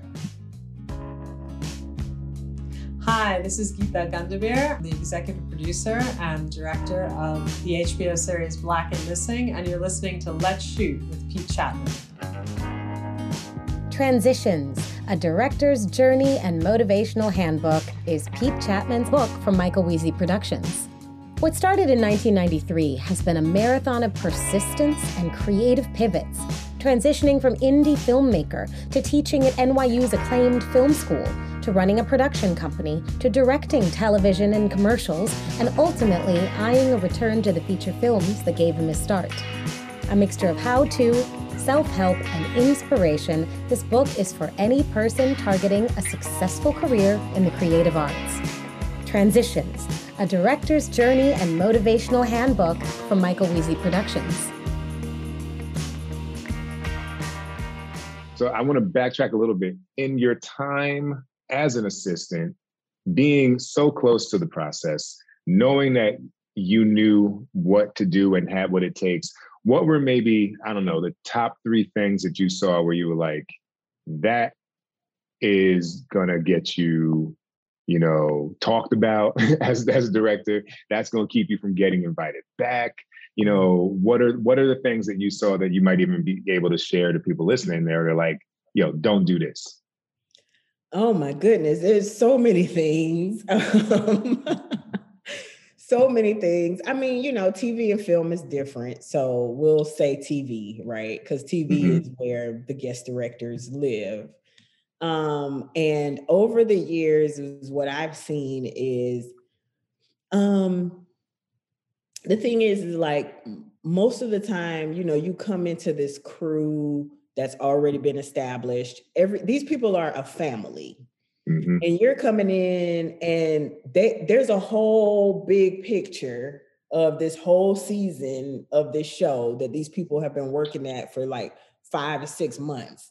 Hi, this is Geeta Gandbhir, the executive producer and director of the HBO series Black and Missing, and you're listening to Let's Shoot with Pete Chatmon. Transitions, a director's journey and motivational handbook, is Pete Chatmon's book from Michael Wiese Productions. What started in 1993 has been a marathon of persistence and creative pivots, transitioning from indie filmmaker to teaching at NYU's acclaimed film school, to running a production company, to directing television and commercials, and ultimately eyeing a return to the feature films that gave him his start. A mixture of how to, self help, and inspiration, this book is for any person targeting a successful career in the creative arts. Transitions a director's journey and motivational handbook from Michael Wiese Productions. So I want to backtrack a little bit. In your time as an assistant, being so close to the process, knowing that you knew what to do and had what it takes, what were maybe, I don't know, the top three things that you saw where you were like, that is gonna get you, you know, talked about as as a director. That's gonna keep you from getting invited back. You know, what are what are the things that you saw that you might even be able to share to people listening there? They're like, yo, don't do this. Oh my goodness, there's so many things. Um, so many things. I mean, you know, TV and film is different. So we'll say TV, right? Because TV mm-hmm. is where the guest directors live. Um, and over the years, is what I've seen is um the thing is, is like most of the time, you know, you come into this crew that's already been established. Every these people are a family. Mm-hmm. And you're coming in and they, there's a whole big picture of this whole season of this show that these people have been working at for like five to six months.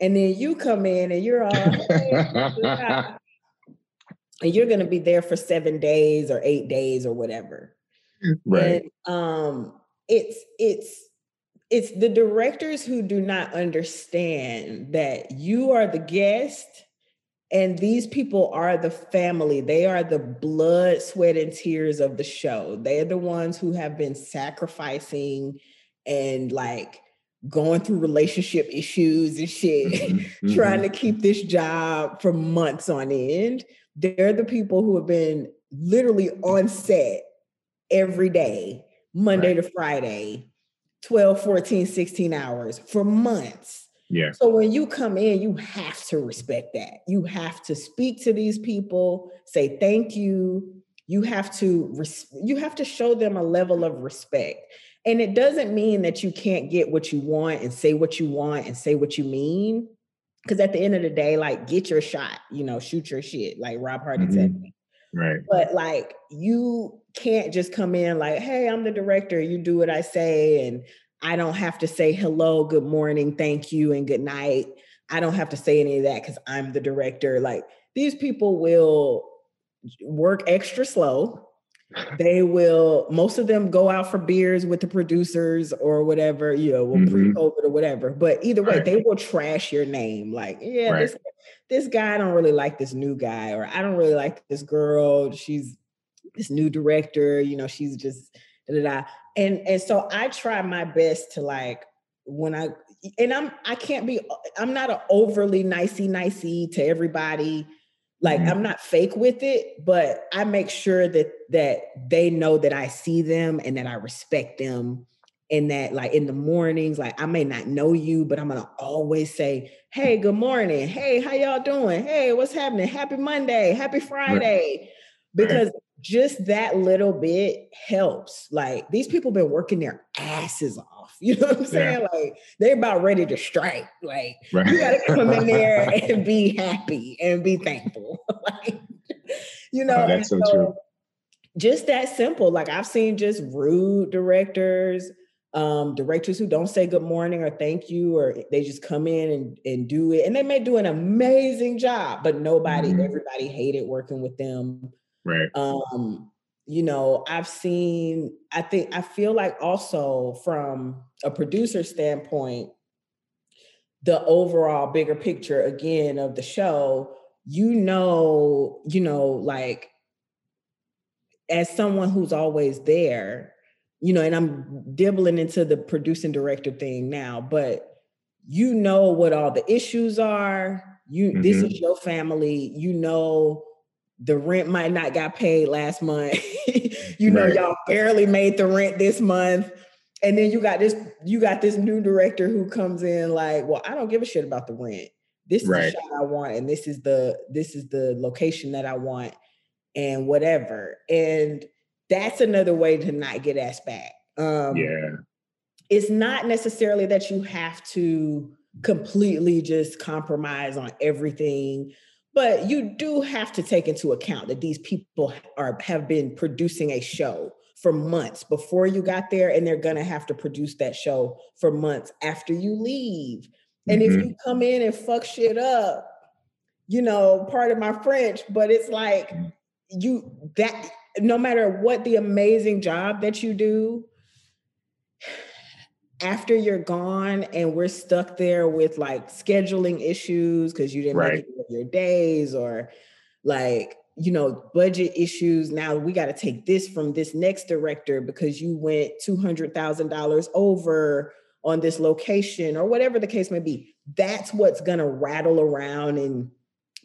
And then you come in and you're all and you're gonna be there for seven days or eight days or whatever. Right. And um it's it's it's the directors who do not understand that you are the guest and these people are the family. They are the blood, sweat, and tears of the show. They're the ones who have been sacrificing and like going through relationship issues and shit, mm-hmm. trying to mm-hmm. keep this job for months on end. They're the people who have been literally on set every day, Monday right. to Friday, 12, 14, 16 hours for months yeah. So when you come in, you have to respect that. You have to speak to these people, say thank you. You have to res- you have to show them a level of respect. And it doesn't mean that you can't get what you want and say what you want and say what you mean. Because at the end of the day, like get your shot, you know, shoot your shit, like Rob Hardy mm-hmm. said. Right. But like you can't just come in like, hey, I'm the director, you do what I say, and I don't have to say hello, good morning, thank you, and good night. I don't have to say any of that because I'm the director. Like these people will work extra slow. They will, most of them go out for beers with the producers or whatever, you know, mm-hmm. pre-COVID or whatever. But either way, right. they will trash your name. Like, yeah, right. this this guy, I don't really like this new guy, or I don't really like this girl. She's this new director, you know, she's just da, da, da and and so I try my best to like when I and I'm I can't be I'm not an overly nicey nicey to everybody. Like mm-hmm. I'm not fake with it, but I make sure that that they know that I see them and that I respect them. And that like in the mornings, like I may not know you, but I'm gonna always say, Hey, good morning. Hey, how y'all doing? Hey, what's happening? Happy Monday, happy Friday. Because just that little bit helps. Like these people been working their asses off. You know what I'm saying? Yeah. Like they're about ready to strike. Like right. you gotta come in there and be happy and be thankful. like, you know, oh, that's so, so true. Just that simple. Like I've seen just rude directors, um, directors who don't say good morning or thank you, or they just come in and, and do it. And they may do an amazing job, but nobody, mm-hmm. everybody hated working with them Right. Um, you know, I've seen, I think, I feel like also from a producer standpoint, the overall bigger picture again of the show, you know, you know, like as someone who's always there, you know, and I'm dibbling into the producing director thing now, but you know what all the issues are. You mm-hmm. this is your family. You know the rent might not got paid last month. you know, right. y'all barely made the rent this month. And then you got this, you got this new director who comes in like, well, I don't give a shit about the rent. This is right. the shot I want, and this is the this is the location that I want, and whatever. And that's another way to not get asked back. Um, yeah, it's not necessarily that you have to completely just compromise on everything but you do have to take into account that these people are have been producing a show for months before you got there and they're going to have to produce that show for months after you leave and mm-hmm. if you come in and fuck shit up you know, part of my French, but it's like mm. you that no matter what the amazing job that you do, after you're gone and we're stuck there with like scheduling issues because you didn't right. make your days or like you know budget issues now we got to take this from this next director because you went $200000 over on this location or whatever the case may be that's what's going to rattle around in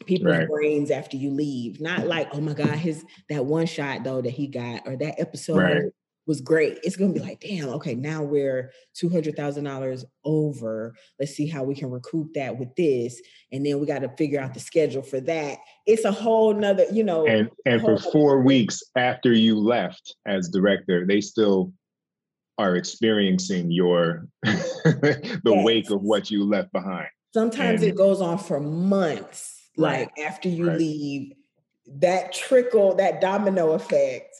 people's right. brains after you leave not like oh my god his that one shot though that he got or that episode right was great. It's going to be like, damn, okay, now we're $200,000 over. Let's see how we can recoup that with this. And then we got to figure out the schedule for that. It's a whole nother, you know. And, and for four thing. weeks after you left as director, they still are experiencing your, the yes. wake of what you left behind. Sometimes and, it goes on for months. Right, like after you right. leave, that trickle, that domino effect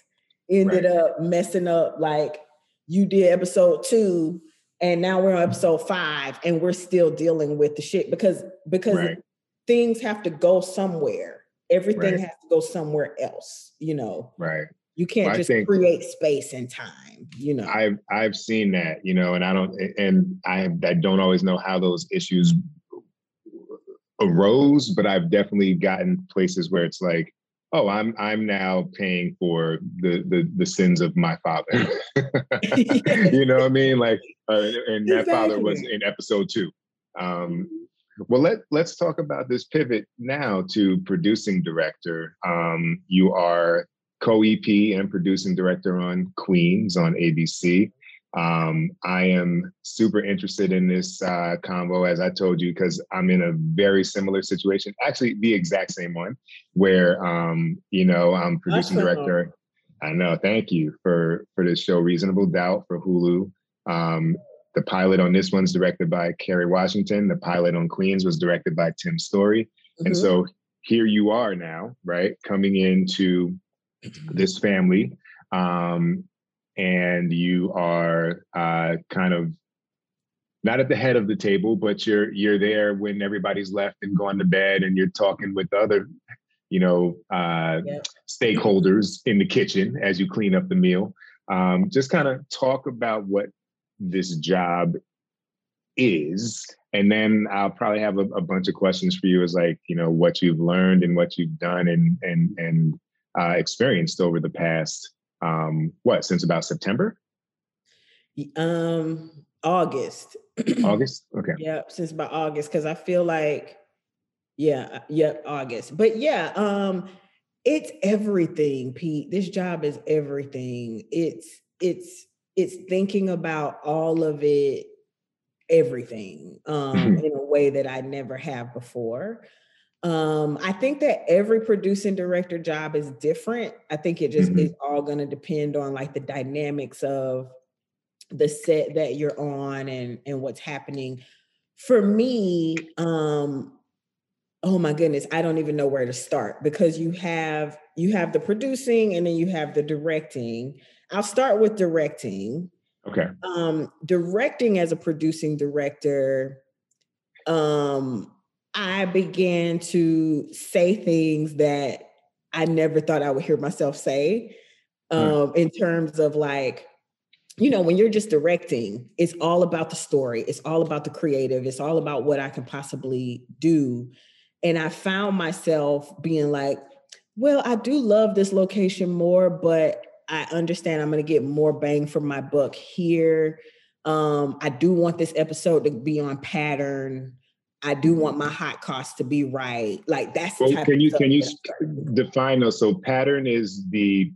ended right. up messing up like you did episode two and now we're on episode five and we're still dealing with the shit because because right. things have to go somewhere everything right. has to go somewhere else you know right you can't well, just create space and time you know i've i've seen that you know and i don't and i i don't always know how those issues arose but i've definitely gotten places where it's like oh i'm i'm now paying for the the, the sins of my father. You know what i mean? Like uh, and that exactly. father was in episode two. Um, well let let's talk about this pivot now to producing director. Um, you are co-ep and producing director on queens on abc um, I am super interested in this uh, combo, as I told you, because I'm in a very similar situation, actually the exact same one, where um, you know I'm producing director. I know. Thank you for for this show, Reasonable Doubt for Hulu. Um, the pilot on this one's directed by Kerry Washington. The pilot on Queens was directed by Tim Story, mm-hmm. and so here you are now, right, coming into this family um, and you are uh, kind of not at the head of the table, but you're you're there when everybody's left and gone to bed, and you're talking with other, you know, uh, yep. stakeholders in the kitchen as you clean up the meal. Um, just kind of talk about what this job is, and then I'll probably have a, a, bunch of questions for you, as like you know what you've learned and what you've done and and and uh, experienced over the past um, what since about September? Um, August. August. Okay. Yeah, since about August, because I feel like, yeah, yep, yeah, August. But yeah, um, it's everything, Pete. This job is everything. It's it's it's thinking about all of it, everything, um, in a way that I never have before. Um, I think that every producing director job is different. I think it just mm-hmm. is all going to depend on like the dynamics of the set that you're on and and what's happening. For me, um, oh my goodness, I don't even know where to start because you have you have the producing and then you have the directing. I'll start with directing. Okay. Um, directing as a producing director, um, I began to say things that I never thought I would hear myself say um, in terms of like, you know, when you're just directing, it's all about the story, it's all about the creative, it's all about what I can possibly do. And I found myself being like, well, I do love this location more, but I understand I'm going to get more bang for my buck here. Um, I do want this episode to be on pattern. I do want my hot cost to be right. Like that's the well, can you can you define those? So pattern is the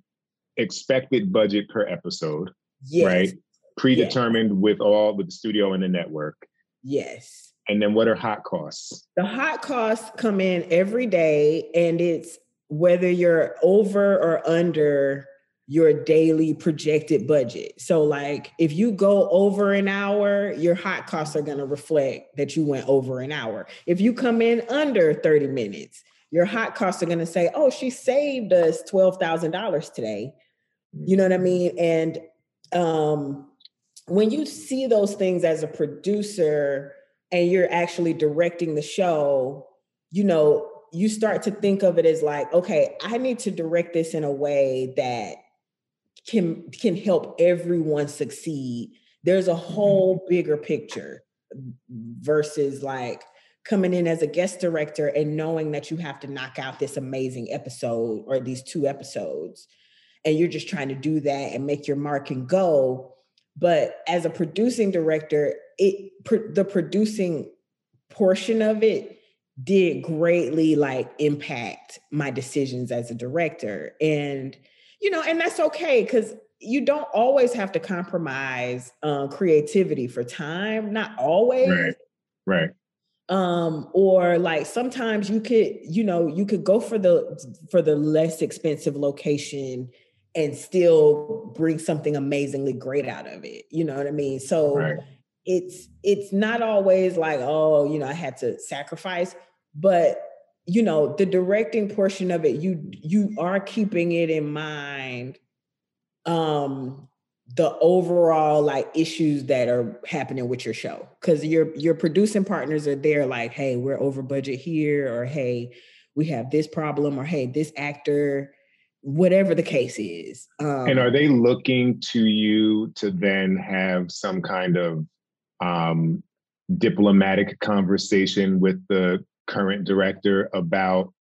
expected budget per episode, yes. right? Predetermined yes. with all with the studio and the network. Yes. And then what are hot costs? The hot costs come in every day, and it's whether you're over or under your daily projected budget. So, like, if you go over an hour, your hot costs are going to reflect that you went over an hour. If you come in under 30 minutes, your hot costs are going to say, oh, she saved us $12,000 today. You know what I mean? And um, when you see those things as a producer and you're actually directing the show, you know, you start to think of it as like, okay, I need to direct this in a way that can can help everyone succeed. There's a mm-hmm. whole bigger picture versus like coming in as a guest director and knowing that you have to knock out this amazing episode or these two episodes and you're just trying to do that and make your mark and go but as a producing director it the producing portion of it did greatly like impact my decisions as a director and you know and that's okay because you don't always have to compromise uh, creativity for time not always. right right. Um or like sometimes you could you know you could go for the for the less expensive location and still bring something amazingly great out of it you know what i mean? So right. it's it's not always like oh you know i had to sacrifice but you know the directing portion of it you you are keeping it in mind um the overall like issues that are happening with your show. Because your your producing partners are there like hey we're over budget here or hey we have this problem or hey this actor whatever the case is um, and are they looking to you to then have some kind of um, diplomatic conversation with the current director about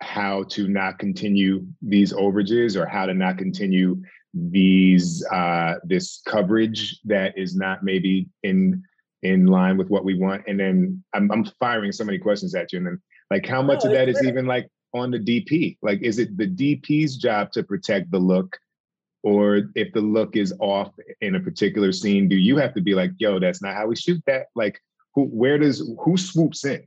how to not continue these overages or how to not continue these uh, this coverage that is not maybe in in line with what we want? And then i'm, I'm firing so many questions at you and then like how much oh, of that is even like on the dp like is it the dp's job to protect the look? Or if the look is off in a particular scene do you have to be like yo that's not how we shoot that? Like who where does who swoops in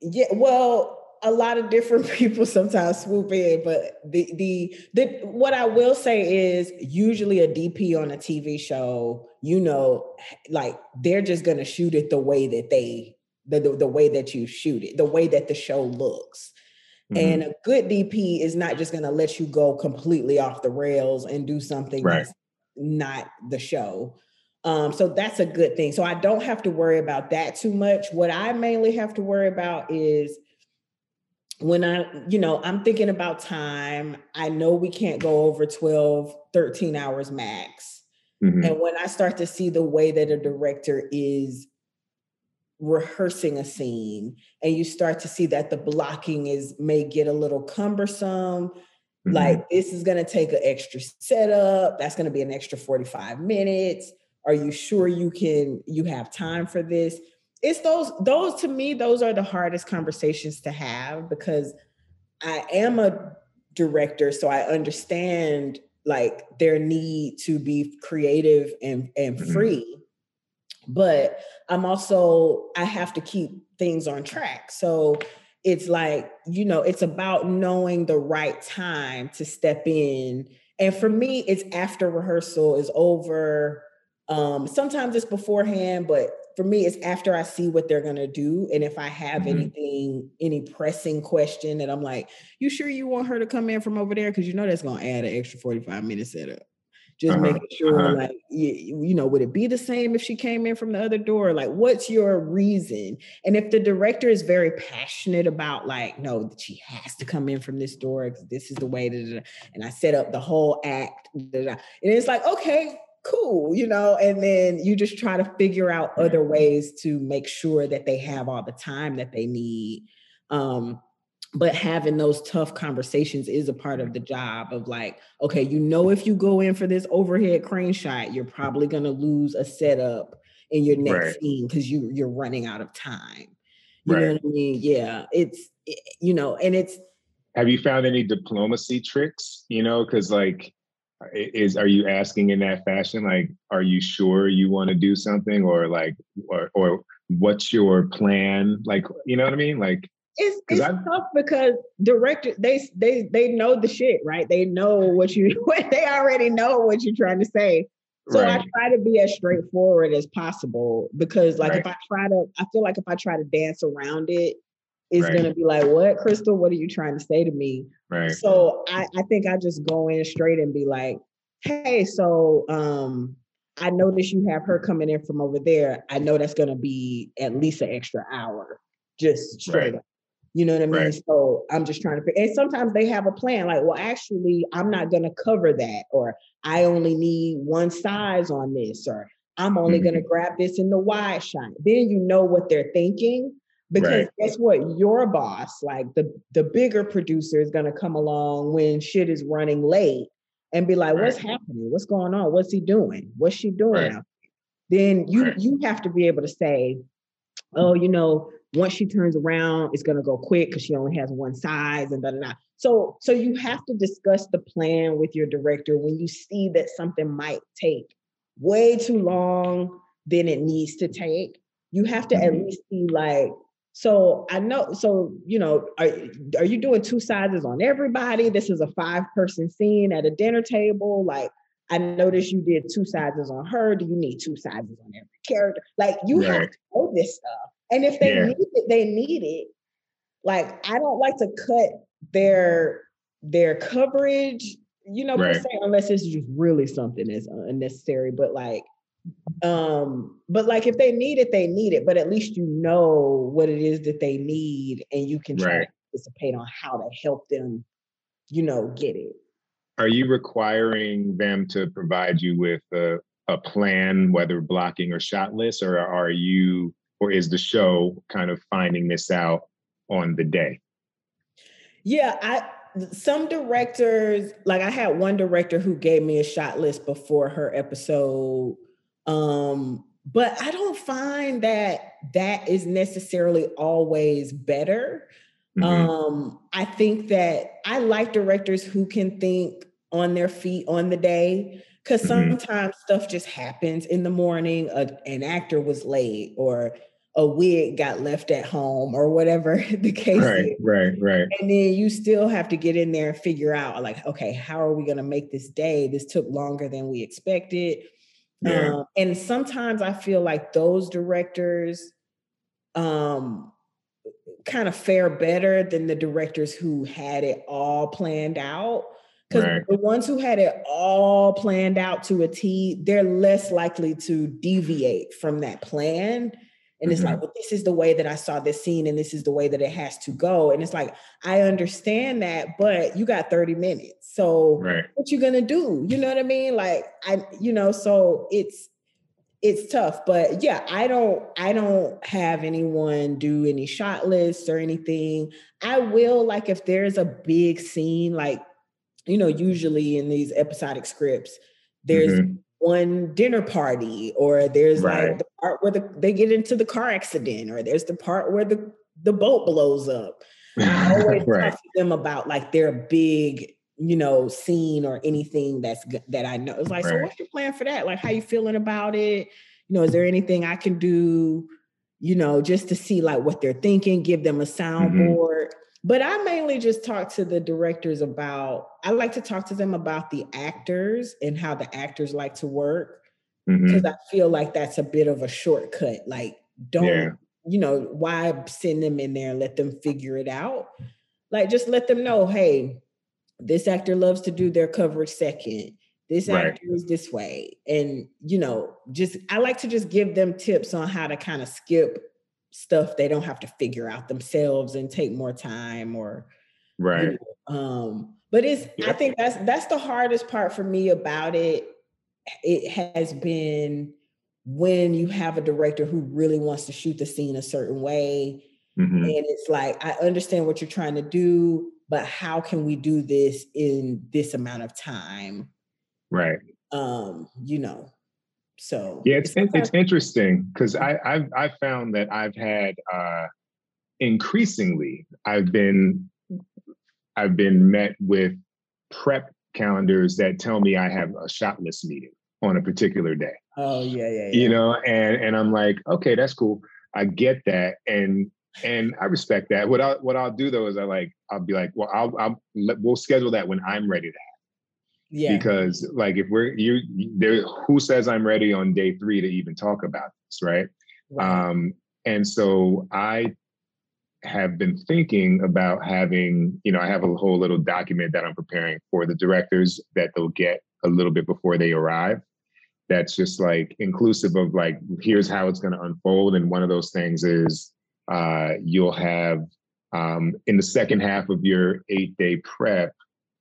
yeah well a lot of different people sometimes swoop in, but the the the what I will say is usually a DP on a TV show, you know, like they're just gonna shoot it the way that they the the, the way that you shoot it, the way that the show looks. Mm-hmm. And a good DP is not just gonna let you go completely off the rails and do something right. that's not the show. Um, so that's a good thing. So I don't have to worry about that too much. What I mainly have to worry about is when I, you know, I'm thinking about time, I know we can't go over 12, 13 hours max. Mm-hmm. And when I start to see the way that a director is rehearsing a scene and you start to see that the blocking is may get a little cumbersome mm-hmm. like this is going to take an extra setup that's going to be an extra 45 minutes are you sure you can you have time for this? It's those those to me those are the hardest conversations to have because I am a director so I understand like their need to be creative and and mm-hmm. free. But I'm also I have to keep things on track. So it's like you know it's about knowing the right time to step in. And for me it's after rehearsal is over um sometimes it's beforehand but for me, it's after I see what they're gonna do, and if I have mm-hmm. anything, any pressing question that I'm like, "You sure you want her to come in from over there?" Because you know that's gonna add an extra 45 minute setup. Just uh-huh. making sure, uh-huh. like, you, you know, would it be the same if she came in from the other door? Like, what's your reason? And if the director is very passionate about, like, no, she has to come in from this door because this is the way, that, and I set up the whole act, and it's like, okay, cool, you know, and then you just try to figure out other ways to make sure that they have all the time that they need. Um, but having those tough conversations is a part of the job of like, okay, you know, if you go in for this overhead crane shot, you're probably going to lose a setup in your next right. scene because you you're running out of time. You right. know what I mean? Yeah, it's it, you know, and it's. Have you found any diplomacy tricks? You know, because like is are you asking in that fashion? Like are you sure you want to do something or like or or what's your plan? Like you know what i mean? Like it's, it's tough because director they they they know the shit right? They know what you they already know what you're trying to say. So right. i try to be as straightforward as possible because like right. if i try to i feel like if i try to dance around it is right. going to be like, what, Crystal? What are you trying to say to me? Right. So I, I think I just go in straight and be like, hey, so um, I notice you have her coming in from over there. I know that's going to be at least an extra hour, just straight right. up. You know what I mean? Right. So I'm just trying to. And sometimes they have a plan, like, well, actually, I'm not going to cover that, or I only need one size on this, or I'm only going to Mm-hmm. grab this in the wide shot. Then you know what they're thinking. Because Right. guess what? Your boss, like the the bigger producer, is gonna come along when shit is running late and be like, "What's happening? What's going on? What's he doing? What's she doing?" Right. Then you Right. you have to be able to say, "Oh, you know, once she turns around, it's gonna go quick because she only has one size and da da da." So so you have to discuss the plan with your director when you see that something might take way too long than it needs to take. You have to at Mhm. least see like so I know, so you know, are are you doing two sizes on everybody? This is a five person scene at a dinner table. Like I noticed you did two sizes on her. Do you need two sizes on every character? Like you have to know this stuff. And if they Yeah. need it, they need it. Like I don't like to cut their their coverage, you know, per Right. se, unless it's just really something that's unnecessary. But like um but like if they need it they need it but at least you know what it is that they need and you can try Right. to participate on how to help them you know get it Are you requiring them to provide you with a, a plan, whether blocking or shot list, or are you, or is the show kind of finding this out on the day? yeah i some directors like i had one director who gave me a shot list before her episode um but i don't find that that is necessarily always better Mhm. Um, I think that I like directors who can think on their feet on the day because Mhm. sometimes stuff just happens in the morning. A, an actor was late, or a wig got left at home, or whatever the case right, is. right, right. And then you still have to get in there and figure out, like, okay, how are we going to make this day? This took longer than we expected. Yeah. Um, and sometimes I feel like those directors um, kind of fare better than the directors who had it all planned out. Because Right. the ones who had it all planned out to a T, they're less likely to deviate from that plan. And it's Mm-hmm. like, well, this is the way that I saw this scene, and this is the way that it has to go. And it's like, I understand that, but you got 30 minutes. So Right. what you gonna do? You know what I mean? Like I, you know, so it's it's tough. But yeah, I don't I don't have anyone do any shot lists or anything. I will like if there's a big scene, like you know, usually in these episodic scripts, there's Mhm. One dinner party, or there's Right. like the part where the, they get into the car accident, or there's the part where the the boat blows up. I always right. talk to them about like their big, you know, scene or anything that's that I know. It's like, so what's your plan for that? Like, how you feeling about it? You know, is there anything I can do? You know, just to see like what they're thinking, give them a Mm-hmm. But I mainly just talk to the directors about. I like to talk to them about the actors and how the actors like to work mm-hmm. because I feel like that's a bit of a shortcut. Like, don't Yeah. you know why send them in there and let them figure it out? Like, just let them know, hey, this actor loves to do their coverage second. This Right. actor is this way, and you know, just I like to just give them tips on how to kind of skip stuff they don't have to figure out themselves and take more time or you Right. know, um but it's i think that's that's the hardest part for me about it it has been when you have a director who really wants to shoot the scene a certain way Mhm. and it's like i understand what you're trying to do but how can we do this in this amount of time Right. um you know so Yeah, it's it's sometimes- interesting because I I've I've found that I've had uh increasingly I've been I've been met with prep calendars that tell me I have a shot list meeting on a particular day. oh yeah yeah yeah You know, and and I'm like, okay, that's cool. I get that, and and I respect that. What I what I'll do though is I like I'll be like, well, I'll I'll we'll schedule that when I'm ready to yeah. Because like if we're you there who says i'm ready on day three to even talk about this right? Right. um and so i have been thinking about having you know i have a whole little document that i'm preparing for the directors that they'll get a little bit before they arrive. That's just like inclusive of like here's how it's going to unfold. And one of those things is uh you'll have Um, in the second half of your eight day prep,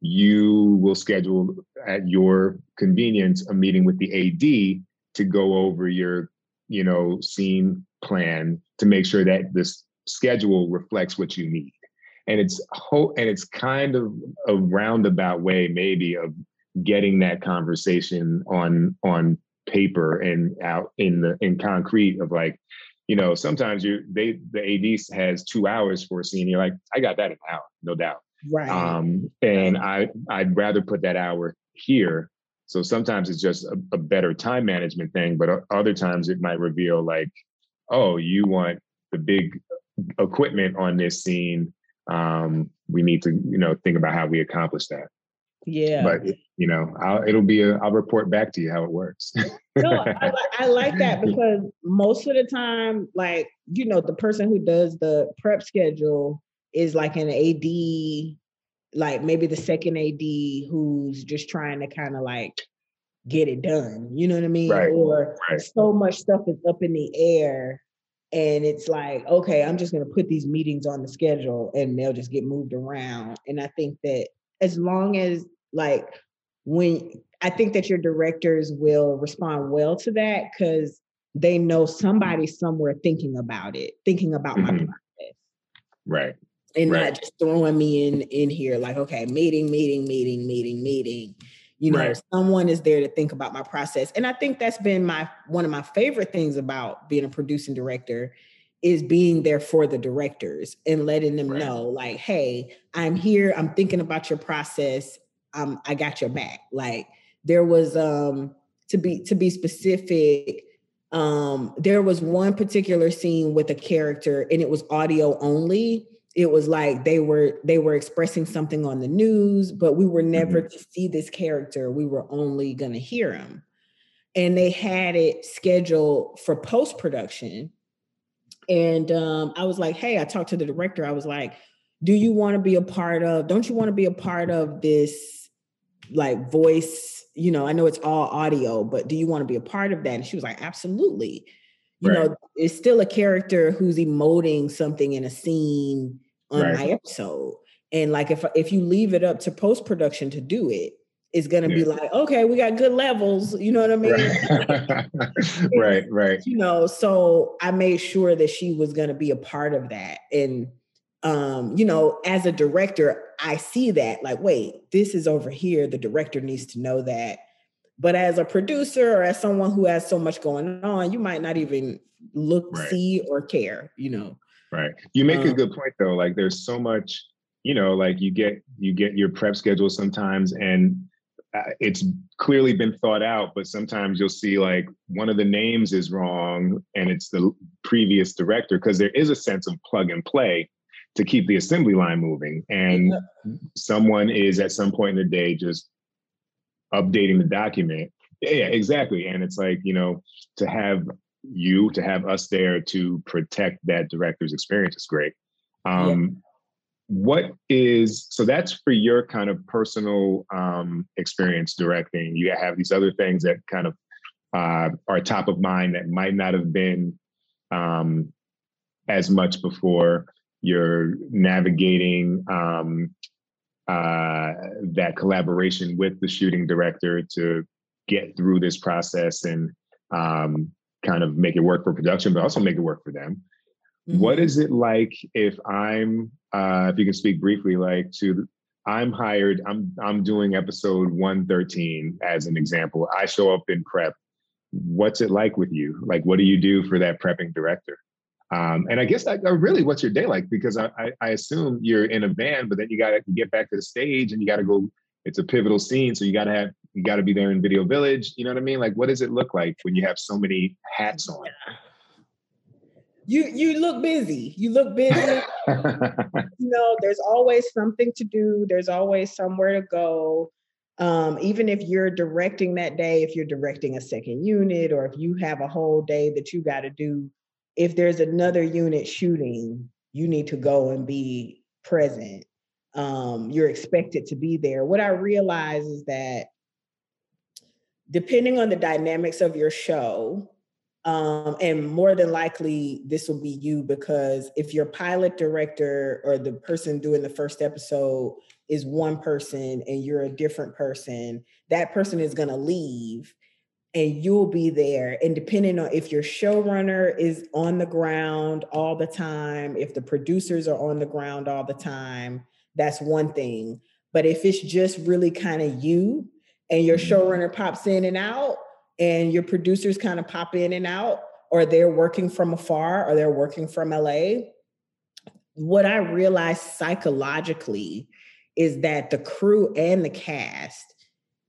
you will schedule at your convenience a meeting with the AD to go over your, you know, scene plan to make sure that this schedule reflects what you need. And it's ho- and it's kind of a roundabout way, maybe, of getting that conversation on on paper and out in the in concrete of like, you know, sometimes you they the AD has two hours for a scene. You're like, I got that in an hour, no doubt. Right. Um, and I I'd rather put that hour here. So sometimes it's just a, a better time management thing, but other times it might reveal like, oh, you want the big equipment on this scene. Um, we need to, you know, think about how we accomplish that. Yeah. But you know, I'll, it'll be a. I'll report back to you how it works. no, I, I like that because most of the time, like you know, the person who does the prep schedule is like an AD, like maybe the second AD who's just trying to kind of like get it done. You know what I mean? Right. Or Right. so much stuff is up in the air. And it's like, okay, I'm just gonna put these meetings on the schedule and they'll just get moved around. And I think that as long as like when I think that your directors will respond well to that because they know somebody somewhere thinking about it, thinking about my Mhm. process right. And Right. not just throwing me in in here like okay meeting meeting meeting meeting meeting you know Right. someone is there to think about my process and i think that's been my one of my favorite things about being a producing director is being there for the directors and letting them Right. know like hey i'm here i'm thinking about your process um, i got your back like there was um to be to be specific um there was one particular scene with a character and it was audio only it was like they were they were expressing something on the news but we were never to see this character. We were only going to hear him. And they had it scheduled for post production and um i was like hey i talked to the director. I was like do you want to be a part of don't you want to be a part of this like voice? You know i know it's all audio but do you want to be a part of that? And she was like absolutely. You Right. know it's still a character who's emoting something in a scene on Right. my episode and like if if you leave it up to post production to do it it's going to be like okay we got good levels you know what i mean Right. right. Right. you know so i made sure that she was going to be a part of that and um you know as a director i see that like wait this is over here the director needs to know that but as a producer or as someone who has so much going on you might not even look Right. see or care you know Right. You make a Um, good point though. Like there's so much, you know, like you get you get your prep schedule sometimes and uh, it's clearly been thought out, but sometimes you'll see like one of the names is wrong and it's the previous director because there is a sense of plug and play to keep the assembly line moving and someone is at some point in the day just updating the document. Yeah, exactly. And it's like, you know, to have you, to have us there to protect that director's experience is great. Um, What is so that's for your kind of personal um, experience directing. You have these other things that kind of uh, are top of mind that might not have been um, as much before. You're navigating um, uh, that collaboration with the shooting director to get through this process and um, kind of make it work for production, but also make it work for them. What Mhm. is it like if I'm, uh, if you can speak briefly, like to, I'm hired, I'm I'm doing episode 113 as an example. I show up in prep. What's it like with you? Like, what do you do for that prepping director? Um, and I guess like, uh, really, what's your day like? Because I, I, I assume you're in a van, but then you got to get back to the stage and you got to go. It's a pivotal scene, so you got to have you got to be there in Video Village. You know what I mean? Like, what does it look like when you have so many hats on? you you look busy you look busy you know there's always something to do there's always somewhere to go um, even if you're directing that day if you're directing a second unit or if you have a whole day that you got to do if there's another unit shooting you need to go and be present um, you're expected to be there what i realize is that depending on the dynamics of your show Um, and more than likely, this will be you because if your pilot director or the person doing the first episode is one person and you're a different person, that person is going to leave and you'll be there. And depending on if your showrunner is on the ground all the time, if the producers are on the ground all the time, that's one thing. But if it's just really kind of you and your mm-hmm. showrunner pops in and out, and your producers kind of pop in and out, or they're working from afar, or they're working from LA, what I realized psychologically is that the crew and the cast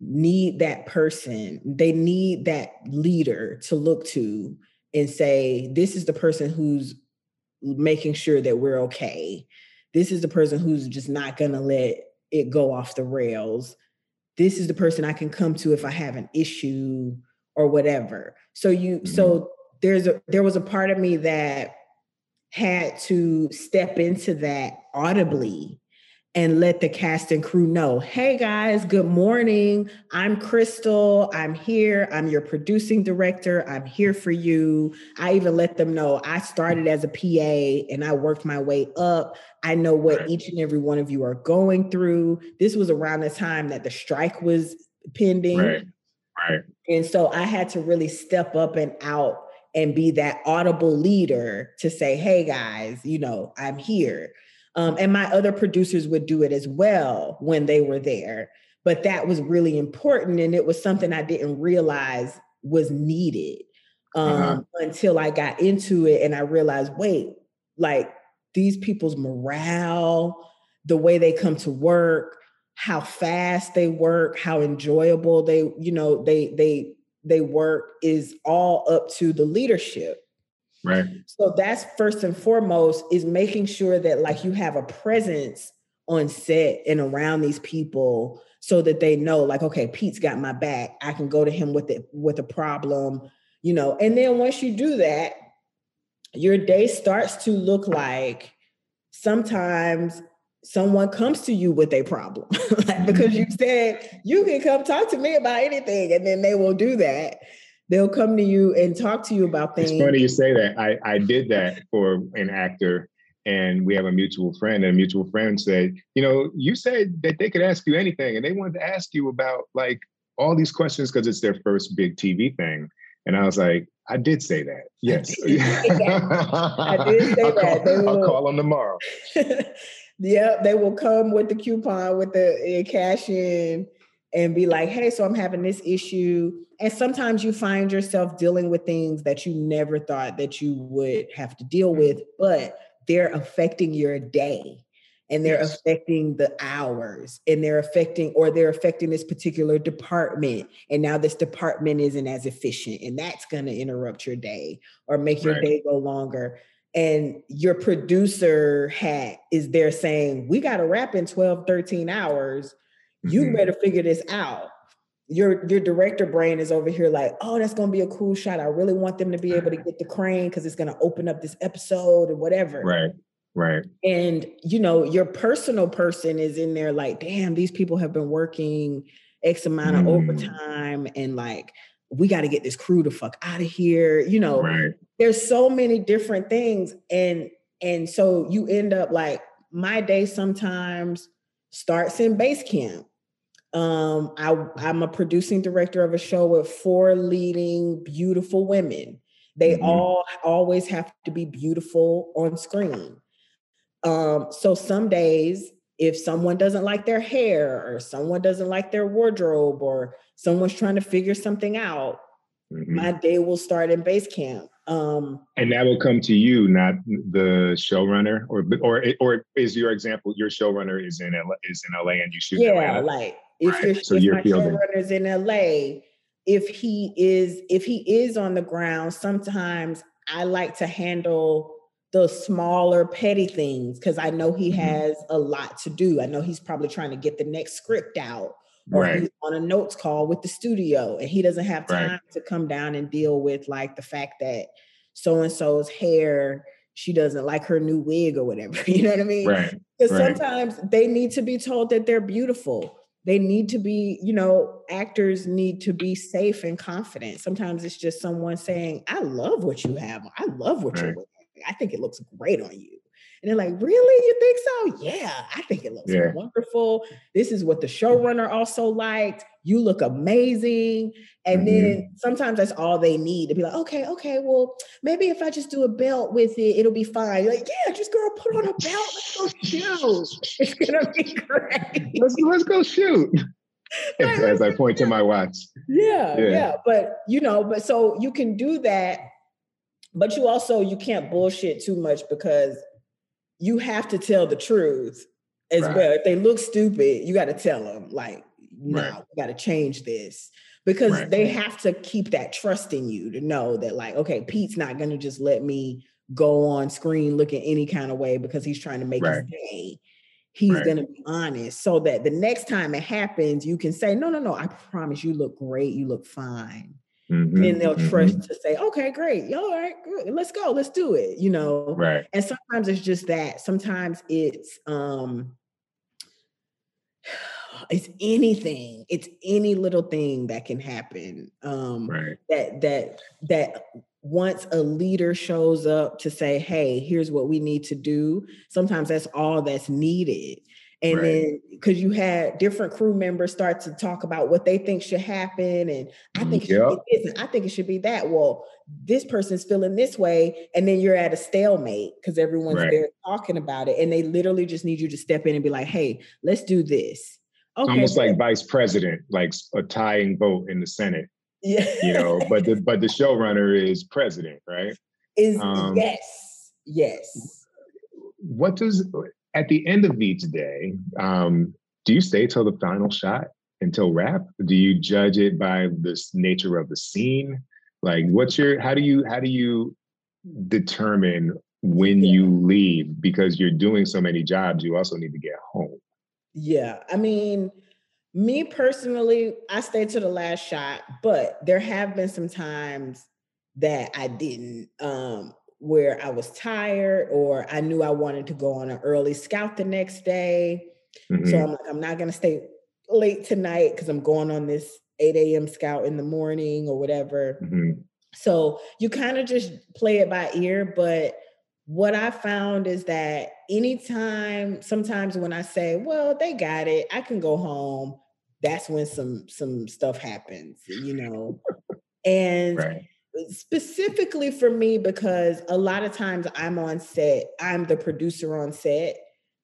need that person. They need that leader to look to and say, this is the person who's making sure that we're okay. This is the person who's just not going to let it go off the rails. This is the person I can come to if I have an issue or whatever. So you mm-hmm. so there's a there was a part of me that had to step into that audibly and let the cast and crew know hey guys, good morning. I'm Crystal. I'm here. I'm your producing director. I'm here for you. I even let them know I started as a PA and I worked my way up. I know what each and every one of you are going through. This was around the time that the strike was pending. Right. Right. And so I had to really step up and out and be that audible leader to say, hey guys, you know, I'm here. Um, and my other producers would do it as well when they were there. But that was really important. And it was something I didn't realize was needed uh-huh. um, uh-huh. until I got into it and I realized, wait, like these people's morale, the way they come to work, how fast they work, how enjoyable they, you know, they they they work is all up to the leadership. Right. So that's first and foremost is making sure that like you have a presence on set and around these people so that they know like okay Pete's got my back. I can go to him with it with a problem you know? And then once you do that your day starts to look like sometimes someone comes to you with a problem. Like because mm-hmm. you said you can come talk to me about anything and then they will do that they'll come to you and talk to you about things. It's funny you say that. I, I did that for an actor, and we have a mutual friend. And a mutual friend said, You know, you said that they could ask you anything, and they wanted to ask you about like all these questions because it's their first big TV thing. And I was like, I did say that. Yes. I did, say I'll that. Call, will, I'll call them tomorrow. yeah, they will come with the coupon with the eh, cash in and be like, hey, so I'm having this issue. And sometimes you find yourself dealing with things that you never thought that you would have to deal mm. with, but they're affecting your day and they're yes. affecting the hours and they're affecting or they're affecting this particular department and now this department isn't as efficient and that's going to interrupt your day or make your right. day go longer and your producer hat is there saying we got to wrap in 12 13 hours you mm-hmm. better figure this out your your director brain is over here like oh that's going to be a cool shot. I really want them to be able to get the crane because it's going to open up this episode or whatever. Right right. And you know your personal person is in there like damn these people have been working x amount of mm. overtime and like we got to get this crew to fuck out of here you know? Right. there's so many different things and and so you end up like my day sometimes starts in base camp um, I, I'm a producing director of a show with four leading beautiful women. They mm-hmm. all always have to be beautiful on screen. Um, so some days, if someone doesn't like their hair or someone doesn't like their wardrobe or someone's trying to figure something out, mm-hmm. my day will start in base camp. Um, and that will come to you, not the showrunner, or or or is your example your showrunner is in LA, is in LA and you shoot? Yeah, like if, right. you're, so if you're my showrunner's in LA, if he is if he is on the ground, sometimes I like to handle the smaller petty things because I know he mm-hmm. has a lot to do. I know he's probably trying to get the next script out or right. he's on a notes call with the studio and he doesn't have time right. to come down and deal with like the fact that so and so's hair she doesn't like her new wig or whatever. You know what I mean? Right. Because right. sometimes they need to be told that they're beautiful they need to be, you know, actors need to be safe and confident. Sometimes it's just someone saying, I love what you have. I love what right. you're wearing. I think it looks great on you. And they're like, really? You think so? Yeah, I think it looks yeah. wonderful. This is what the showrunner also liked. You look amazing. And mm-hmm. then sometimes that's all they need to be like, okay, okay, well, maybe if I just do a belt with it, it'll be fine. You're like, yeah, just girl, put on a belt. Let's go shoot. It's gonna be great. Let's let's go shoot. As I point to my watch. Yeah, yeah, yeah. But you know, but so you can do that, but you also you can't bullshit too much because you have to tell the truth as right. well. If they look stupid, you got to tell them, like, no, right. we got to change this because right. they have to keep that trust in you to know that, like, okay, Pete's not going to just let me go on screen looking any kind of way because he's trying to make his day. He's going to be honest so that the next time it happens, you can say, no, no, no, I promise you look great. You look fine. Mm-hmm, and they'll mm-hmm. trust to say, okay, great, all right, good. let's go, let's do it, you know. Right. And sometimes it's just that. Sometimes it's um it's anything, it's any little thing that can happen. Um right. that that that once a leader shows up to say, hey, here's what we need to do, sometimes that's all that's needed. And right. then because you had different crew members start to talk about what they think should happen. And I think it yep. should be this, and I think it should be that. Well, this person's feeling this way. And then you're at a stalemate because everyone's right. there talking about it. And they literally just need you to step in and be like, hey, let's do this. Okay. Almost like vice president, like a tying vote in the Senate. Yeah. You know, but the but the showrunner is president, right? Is um, yes. Yes. What does at the end of each day, um, do you stay till the final shot until wrap? Do you judge it by this nature of the scene? Like, what's your how do you how do you determine when yeah. you leave because you're doing so many jobs? You also need to get home. Yeah, I mean, me personally, I stayed to the last shot, but there have been some times that I didn't. Um, where I was tired or I knew I wanted to go on an early scout the next day. Mm-hmm. So I'm like, I'm not going to stay late tonight because I'm going on this 8 a.m. scout in the morning or whatever. Mm-hmm. So you kind of just play it by ear. But what I found is that anytime, sometimes when I say, well, they got it, I can go home, that's when some some stuff happens, you know. and right specifically for me because a lot of times I'm on set, I'm the producer on set.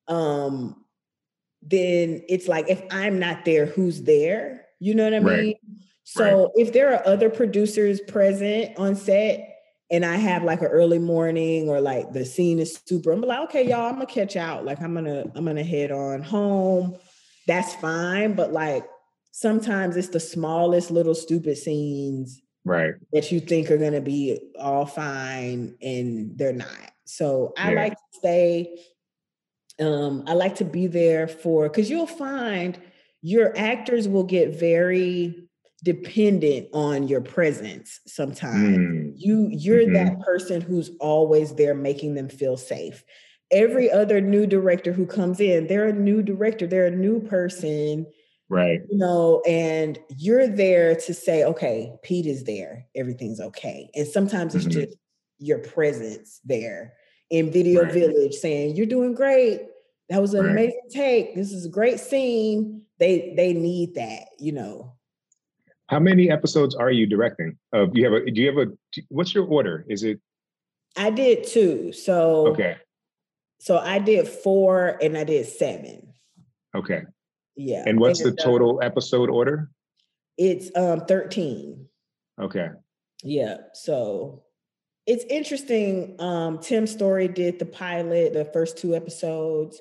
Um, then it's like if I'm not there, who's there? You know what I right. mean? So right. if there are other producers present on set and I have like an early morning or like the scene is super, I'm like, okay, y'all, I'm gonna catch out. Like I'm gonna, I'm gonna head on home. That's fine. But like sometimes it's the smallest little stupid scenes right that you think are going to be all fine and they're not so i yeah. like to stay um i like to be there for because you'll find your actors will get very dependent on your presence sometimes mm. you you're mm-hmm. that person who's always there making them feel safe every other new director who comes in they're a new director they're a new person Right. You know, and you're there to say, okay, Pete is there, everything's okay. And sometimes it's mm-hmm. just your presence there in Video right. Village saying, You're doing great. That was an right. amazing take. This is a great scene. They they need that, you know. How many episodes are you directing? Of you have a do you have a what's your order? Is it I did two. So okay. So I did four and I did seven. Okay. Yeah. And what's the total episode order? It's um 13. Okay. Yeah. So it's interesting. Um, Tim Story did the pilot, the first two episodes.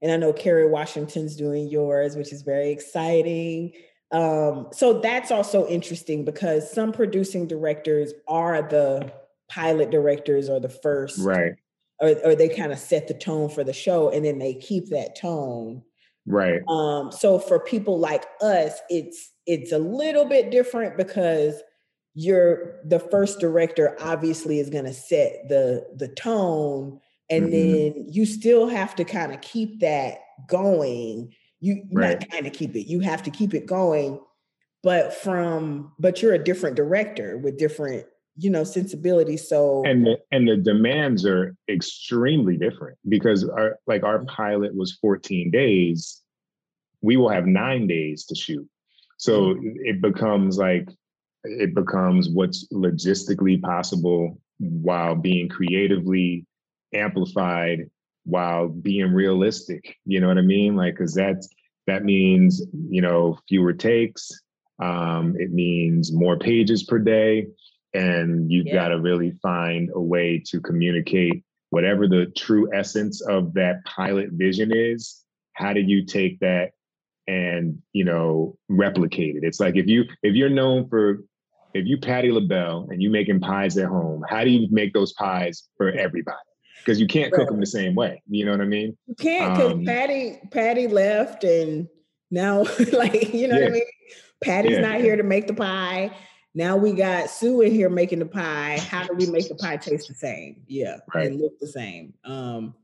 And I know Kerry Washington's doing yours, which is very exciting. Um, so that's also interesting because some producing directors are the pilot directors or the first. Right. Or, or they kind of set the tone for the show and then they keep that tone Right. Um, so for people like us, it's it's a little bit different because you're the first director obviously is going to set the the tone and mm-hmm. then you still have to kind of keep that going You right. not kind of keep it. You have to keep it going. But from but you're a different director with different you know sensibility So and the, and the demands are extremely different because our like our pilot was 14 days. We will have nine days to shoot. So mm-hmm. it becomes like it becomes what's logistically possible while being creatively amplified while being realistic you know what i mean like because that's that means you know fewer takes um it means more pages per day and you've yeah. got to really find a way to communicate whatever the true essence of that pilot vision is how do you take that and you know replicate it it's like if you if you're known for if you Patti LaBelle and you making pies at home, how do you make those pies for everybody? Because you can't cook them the same way. You know what I mean? You can't because um, patty Patti left and now like you know yeah. what I mean? Patti's yeah. not here to make the pie. Now we got Sue in here making the pie. How do we make the pie taste the same? Yeah, right. and look the same. Um,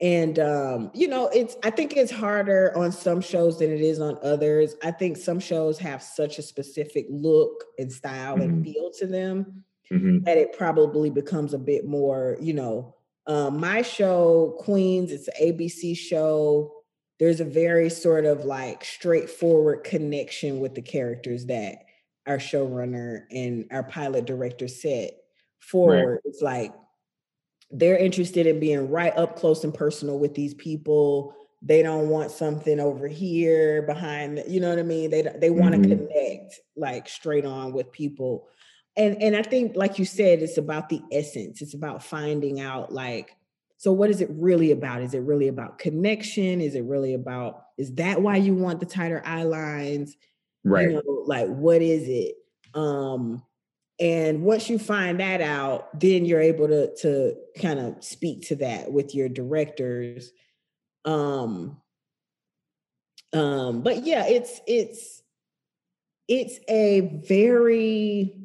and um, you know it's i think it's harder on some shows than it is on others i think some shows have such a specific look and style mm-hmm. and feel to them mm-hmm. that it probably becomes a bit more you know um, my show queens it's an abc show there's a very sort of like straightforward connection with the characters that our showrunner and our pilot director set forward right. it's like they're interested in being right up close and personal with these people. They don't want something over here behind you know what i mean? They they want to mm-hmm. connect like straight on with people. And and i think like you said it's about the essence. It's about finding out like so what is it really about? Is it really about connection? Is it really about is that why you want the tighter eye lines right. you know, like what is it? Um and once you find that out then you're able to to kind of speak to that with your directors. Um um but yeah it's it's it's a very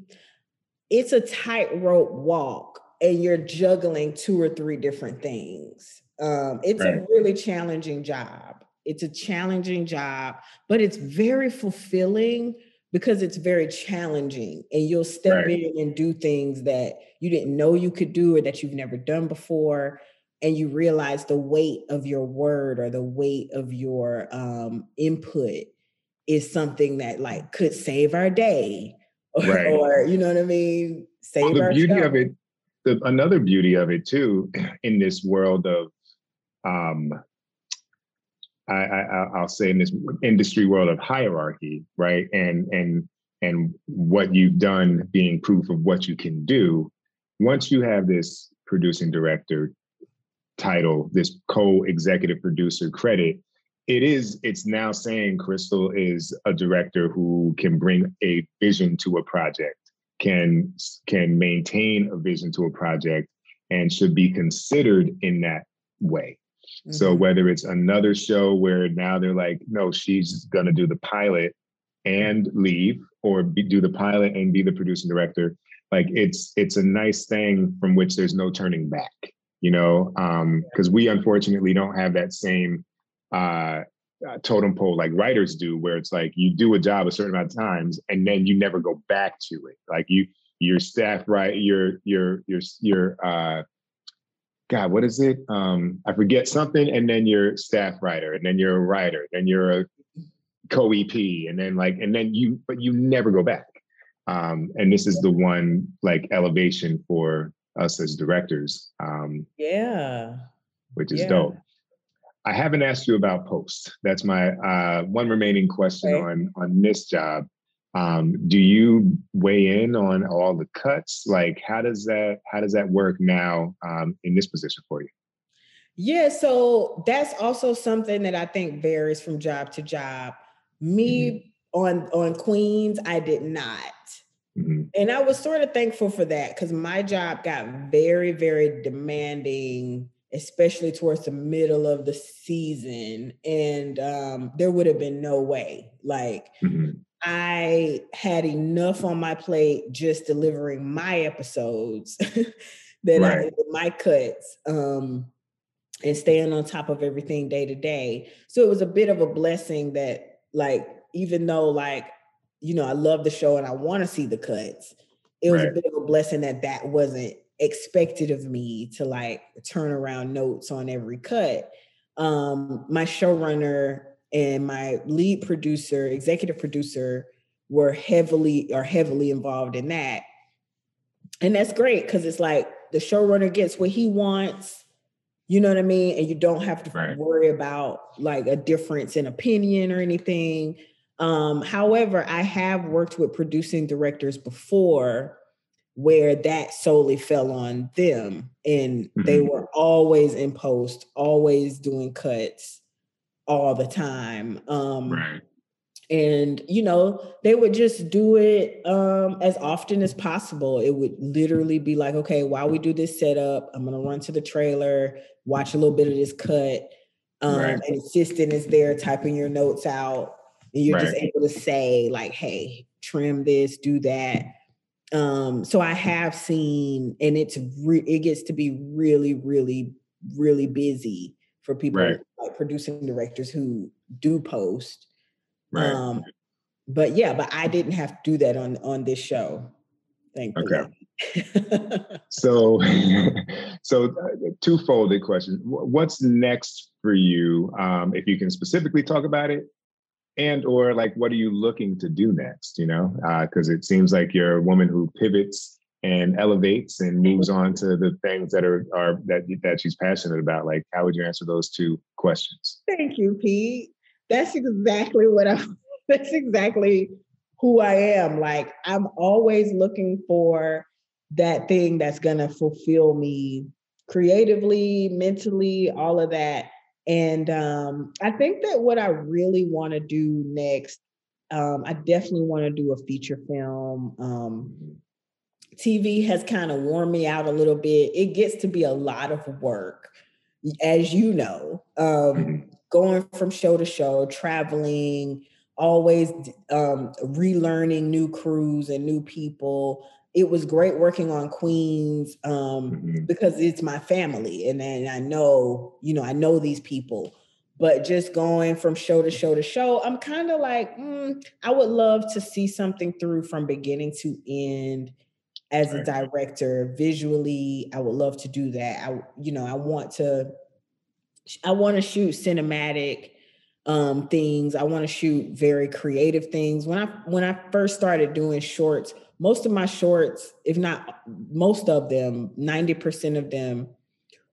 it's a tightrope walk and you're juggling two or three different things. Um it's right. a really challenging job it's a challenging job but it's very fulfilling because it's very challenging and you'll step right. in and do things that you didn't know you could do or that you've never done before and you realize the weight of your word or the weight of your um, input is something that like could save our day or, right. or you know what i mean save well, the our beauty show. of it the, another beauty of it too in this world of um, I, I, will say in this industry world of hierarchy, right? And and and what you've done being proof of what you can do. Once you have this producing director title, this co-executive producer credit, it is it's now saying Crystal is a director who can bring a vision to a project, can can maintain a vision to a project, and should be considered in that way. Mm-hmm. So whether it's another show where now they're like, no, she's gonna do the pilot and leave, or be, do the pilot and be the producing director, like it's it's a nice thing from which there's no turning back, you know, because um, we unfortunately don't have that same uh, uh, totem pole like writers do, where it's like you do a job a certain amount of times and then you never go back to it. Like you, your staff, right? Your your your your uh, God, what is it? Um, I forget something, and then you're staff writer, and then you're a writer, then you're a co-EP, and then like, and then you, but you never go back. Um, and this is the one like elevation for us as directors. Um, yeah, which is yeah. dope. I haven't asked you about post. That's my uh, one remaining question okay. on on this job. Um, do you weigh in on all the cuts? Like, how does that how does that work now um, in this position for you? Yeah, so that's also something that I think varies from job to job. Me mm-hmm. on on Queens, I did not. Mm-hmm. And I was sort of thankful for that because my job got very, very demanding, especially towards the middle of the season. And um, there would have been no way. Like, mm-hmm. I had enough on my plate just delivering my episodes that right. I my cuts. Um, and staying on top of everything day to day. So it was a bit of a blessing that, like, even though, like, you know, I love the show and I want to see the cuts, it was right. a bit of a blessing that that wasn't expected of me to like turn around notes on every cut. Um, my showrunner and my lead producer, executive producer, were heavily are heavily involved in that. And that's great because it's like the showrunner gets what he wants you know what I mean? And you don't have to right. worry about like a difference in opinion or anything. Um, however, I have worked with producing directors before where that solely fell on them and mm-hmm. they were always in post, always doing cuts all the time. Um, right and you know they would just do it um, as often as possible it would literally be like okay while we do this setup i'm gonna run to the trailer watch a little bit of this cut um, right. and assistant is there typing your notes out and you're right. just able to say like hey trim this do that um, so i have seen and it's re- it gets to be really really really busy for people right. like producing directors who do post Right. Um, but yeah, but I didn't have to do that on on this show. Thank you. Okay. so, so uh, two-folded question. What's next for you? Um, if you can specifically talk about it, and or like, what are you looking to do next? You know, because uh, it seems like you're a woman who pivots and elevates and moves on to the things that are are that that she's passionate about. Like, how would you answer those two questions? Thank you, Pete that's exactly what I that's exactly who I am. Like I'm always looking for that thing that's to fulfill me creatively, mentally, all of that. And um, I think that what I really want to do next, um, I definitely want to do a feature film. Um, TV has kind of worn me out a little bit. It gets to be a lot of work, as you know. Um, mm-hmm going from show to show, traveling, always um, relearning new crews and new people. It was great working on Queens um, mm-hmm. because it's my family, and then I know, you know, I know these people. But just going from show to show to show, I'm kind of like, mm, I would love to see something through from beginning to end as a director visually. I would love to do that. I, you know, I want to I want to shoot cinematic um, things. I want to shoot very creative things. When I when I first started doing shorts, most of my shorts, if not most of them, 90% of them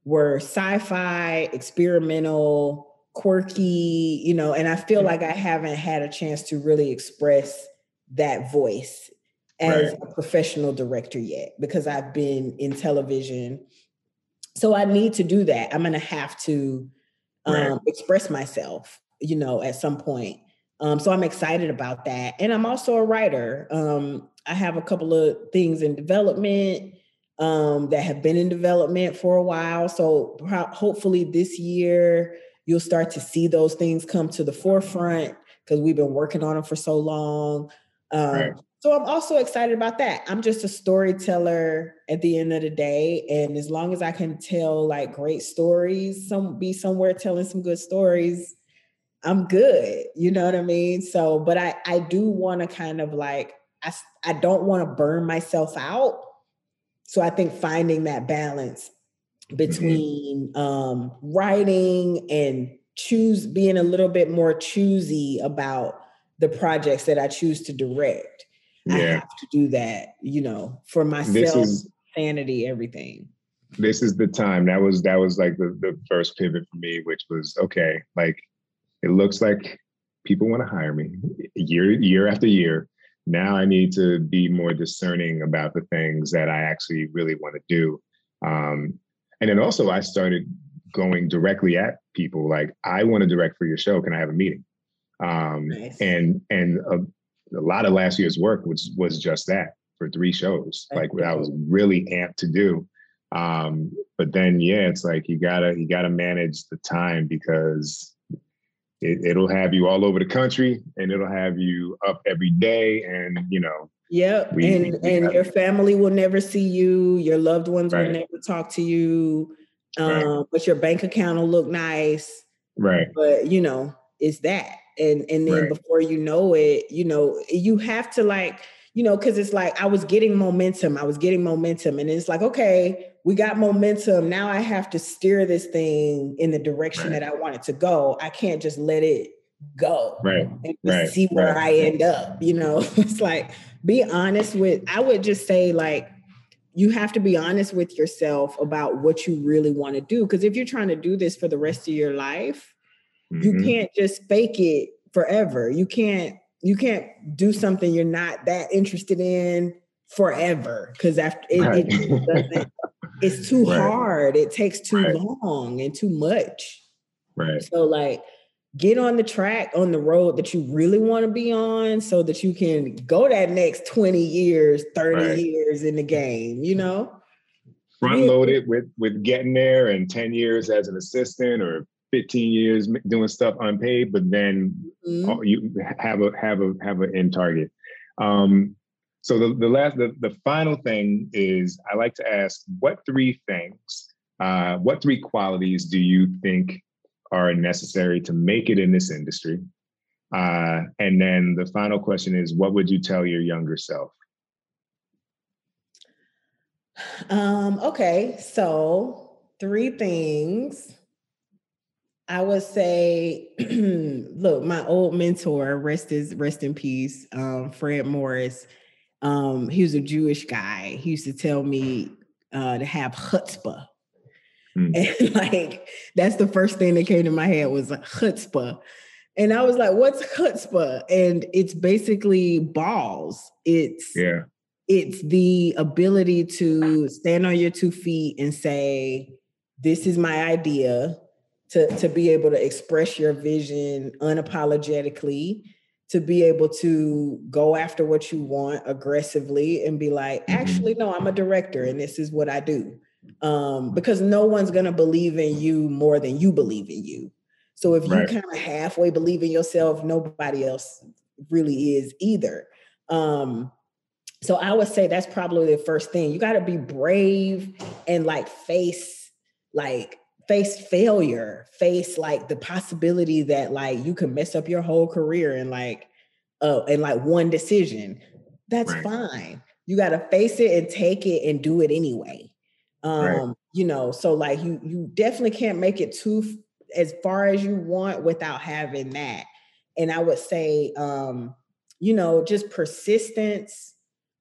were sci-fi, experimental, quirky, you know, and I feel mm-hmm. like I haven't had a chance to really express that voice as right. a professional director yet because I've been in television so I need to do that. I'm going to have to um, right. express myself, you know, at some point. Um, so I'm excited about that. And I'm also a writer. Um, I have a couple of things in development um, that have been in development for a while. So pro- hopefully this year you'll start to see those things come to the forefront because we've been working on them for so long. Um, right. So I'm also excited about that. I'm just a storyteller at the end of the day. And as long as I can tell like great stories, some be somewhere telling some good stories, I'm good. You know what I mean? So, but I I do want to kind of like I I don't want to burn myself out. So I think finding that balance mm-hmm. between mm-hmm. um writing and choose being a little bit more choosy about the projects that I choose to direct yeah. I have to do that, you know, for myself, is, sanity, everything. This is the time. That was that was like the, the first pivot for me, which was okay, like it looks like people want to hire me year year after year. Now I need to be more discerning about the things that I actually really want to do. Um, and then also I started going directly at people like, I want to direct for your show. Can I have a meeting? Um, nice. and and uh, a lot of last year's work was was just that for three shows. Like what I was really amped to do. Um, but then yeah, it's like you gotta you gotta manage the time because it, it'll have you all over the country and it'll have you up every day and you know Yep. We, and we, and your family will never see you. Your loved ones right. will never talk to you. Um, right. but your bank account will look nice. Right. But you know, it's that. And and then right. before you know it, you know, you have to like, you know, because it's like I was getting momentum. I was getting momentum. And it's like, okay, we got momentum. Now I have to steer this thing in the direction right. that I want it to go. I can't just let it go right and right. see where right. I end up. You know, it's like be honest with, I would just say like you have to be honest with yourself about what you really want to do. Because if you're trying to do this for the rest of your life, mm-hmm. you can't just fake it forever. You can't you can't do something you're not that interested in forever because after it, right. it it's too right. hard. It takes too right. long and too much. Right. So like get on the track on the road that you really want to be on so that you can go that next 20 years 30 right. years in the game you know front loaded with with getting there and 10 years as an assistant or 15 years doing stuff unpaid but then mm-hmm. you have a have a have an end target um so the, the last the, the final thing is i like to ask what three things uh what three qualities do you think are necessary to make it in this industry? Uh, and then the final question is what would you tell your younger self? Um, okay, so three things. I would say, look, my old mentor, rest is rest in peace, um, Fred Morris. Um, he was a Jewish guy. He used to tell me uh, to have chutzpah, Mm. And like that's the first thing that came to my head was chutzpah. And I was like, what's chutzpah? And it's basically balls. It's yeah, it's the ability to stand on your two feet and say, This is my idea, to, to be able to express your vision unapologetically, to be able to go after what you want aggressively and be like, mm-hmm. actually, no, I'm a director and this is what I do um, because no one's going to believe in you more than you believe in you. So if right. you kind of halfway believe in yourself, nobody else really is either. Um, so I would say that's probably the first thing. You got to be brave and like face like face failure, face like the possibility that like you could mess up your whole career and like uh in like one decision. That's right. fine. You got to face it and take it and do it anyway. Um, right. you know, so like you you definitely can't make it too as far as you want without having that. And I would say um, you know, just persistence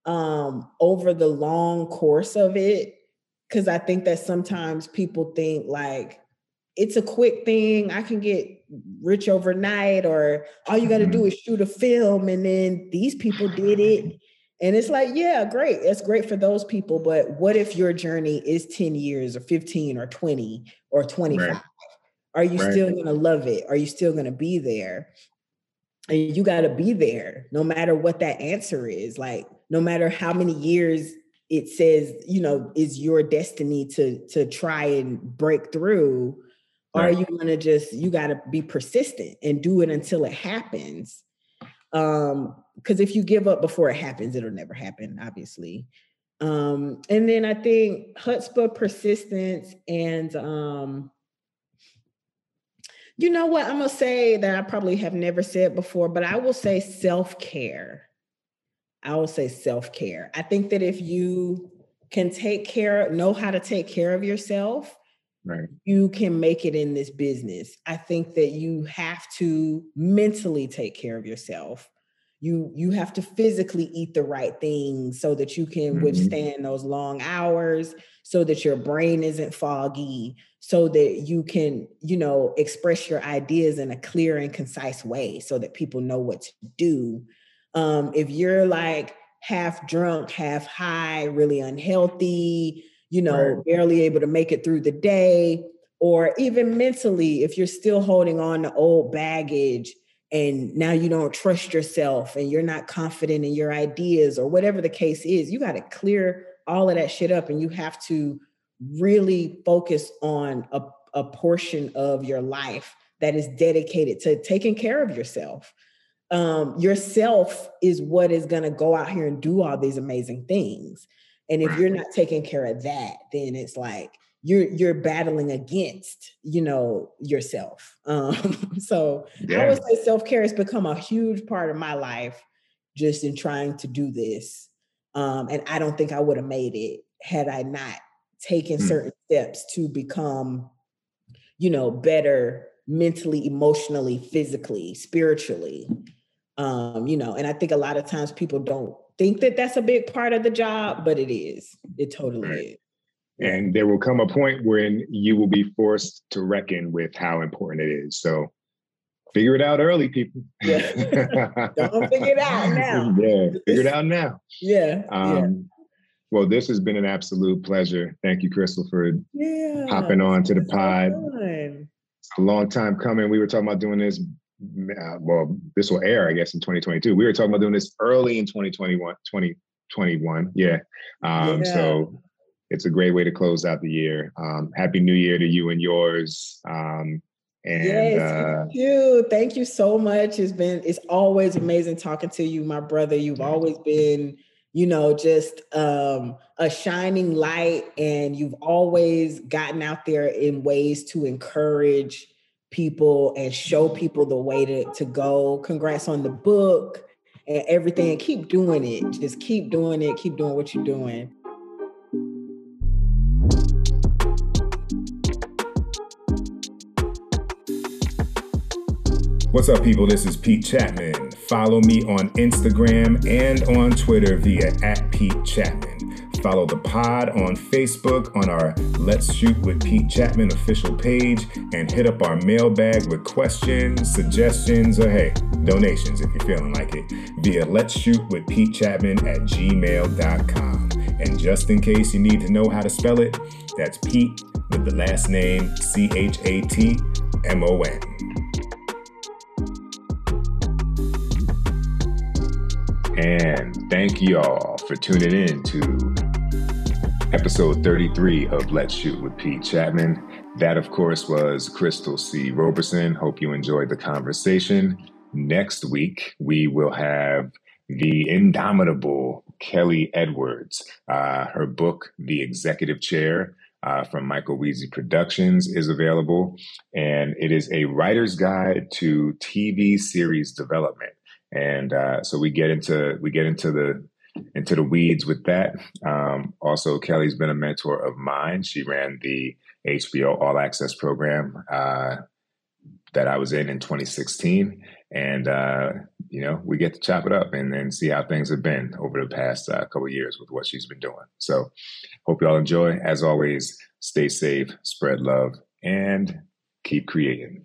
um over the long course of it cuz I think that sometimes people think like it's a quick thing. I can get rich overnight, or all you got to mm-hmm. do is shoot a film, and then these people did it and it's like, yeah, great. It's great for those people. But what if your journey is 10 years or 15 or 20 or 25? Right. Are you right. still going to love it? Are you still going to be there? And you got to be there no matter what that answer is. Like, no matter how many years it says, you know, is your destiny to to try and break through. Right. Are you going to just, you got to be persistent and do it until it happens? Um, because if you give up before it happens, it'll never happen, obviously. Um, and then I think chutzpah, persistence, and um, you know what? I'm gonna say that I probably have never said before, but I will say self-care. I will say self-care. I think that if you can take care, know how to take care of yourself, right. you can make it in this business. I think that you have to mentally take care of yourself you you have to physically eat the right things so that you can mm-hmm. withstand those long hours so that your brain isn't foggy so that you can you know express your ideas in a clear and concise way so that people know what to do um, if you're like half drunk half high really unhealthy you know right. barely able to make it through the day or even mentally if you're still holding on to old baggage and now you don't trust yourself and you're not confident in your ideas or whatever the case is you got to clear all of that shit up and you have to really focus on a, a portion of your life that is dedicated to taking care of yourself um, yourself is what is going to go out here and do all these amazing things. And if you're not taking care of that then it's like you're you're battling against you know yourself. Um so yeah. i would say self-care has become a huge part of my life just in trying to do this. Um and i don't think i would have made it had i not taken mm. certain steps to become you know better mentally emotionally physically spiritually um you know and i think a lot of times people don't think that that's a big part of the job but it is it totally right. is and there will come a point when you will be forced to reckon with how important it is. So figure it out early, people. Yeah. Don't figure it out now. Yeah, figure it out now. Yeah. Um, yeah. Well, this has been an absolute pleasure. Thank you, Crystal, for yeah, hopping on to the pod. It's a long time coming. We were talking about doing this. Uh, well, this will air, I guess, in 2022. We were talking about doing this early in 2021. 2021. Yeah. Um, yeah. So it's a great way to close out the year. Um, happy New Year to you and yours. Um, and yes, uh, thank you. Thank you so much. It's been it's always amazing talking to you, my brother. You've always been, you know, just um, a shining light, and you've always gotten out there in ways to encourage people and show people the way to, to go. Congrats on the book and everything. Keep doing it. Just keep doing it. Keep doing what you're doing. What's up, people? This is Pete Chatmon. Follow me on Instagram and on Twitter via at Pete Chatmon. Follow the pod on Facebook on our Let's Shoot with Pete Chatmon official page and hit up our mailbag with questions, suggestions, or hey, donations if you're feeling like it via Let's Shoot with Pete Chatmon at gmail.com. And just in case you need to know how to spell it, that's Pete with the last name C H A T M O N. And thank you all for tuning in to episode 33 of Let's Shoot with Pete Chatmon. That, of course, was Crystal C. Roberson. Hope you enjoyed the conversation. Next week, we will have the indomitable Kelly Edwards. Uh, her book, The Executive Chair, uh, from Michael Wiese Productions, is available. And it is a writer's guide to TV series development and uh, so we get into we get into the into the weeds with that. Um, also, Kelly's been a mentor of mine. She ran the HBO All Access program uh, that I was in in 2016, and uh, you know we get to chop it up and then see how things have been over the past uh, couple years with what she's been doing. So, hope you all enjoy. As always, stay safe, spread love, and keep creating.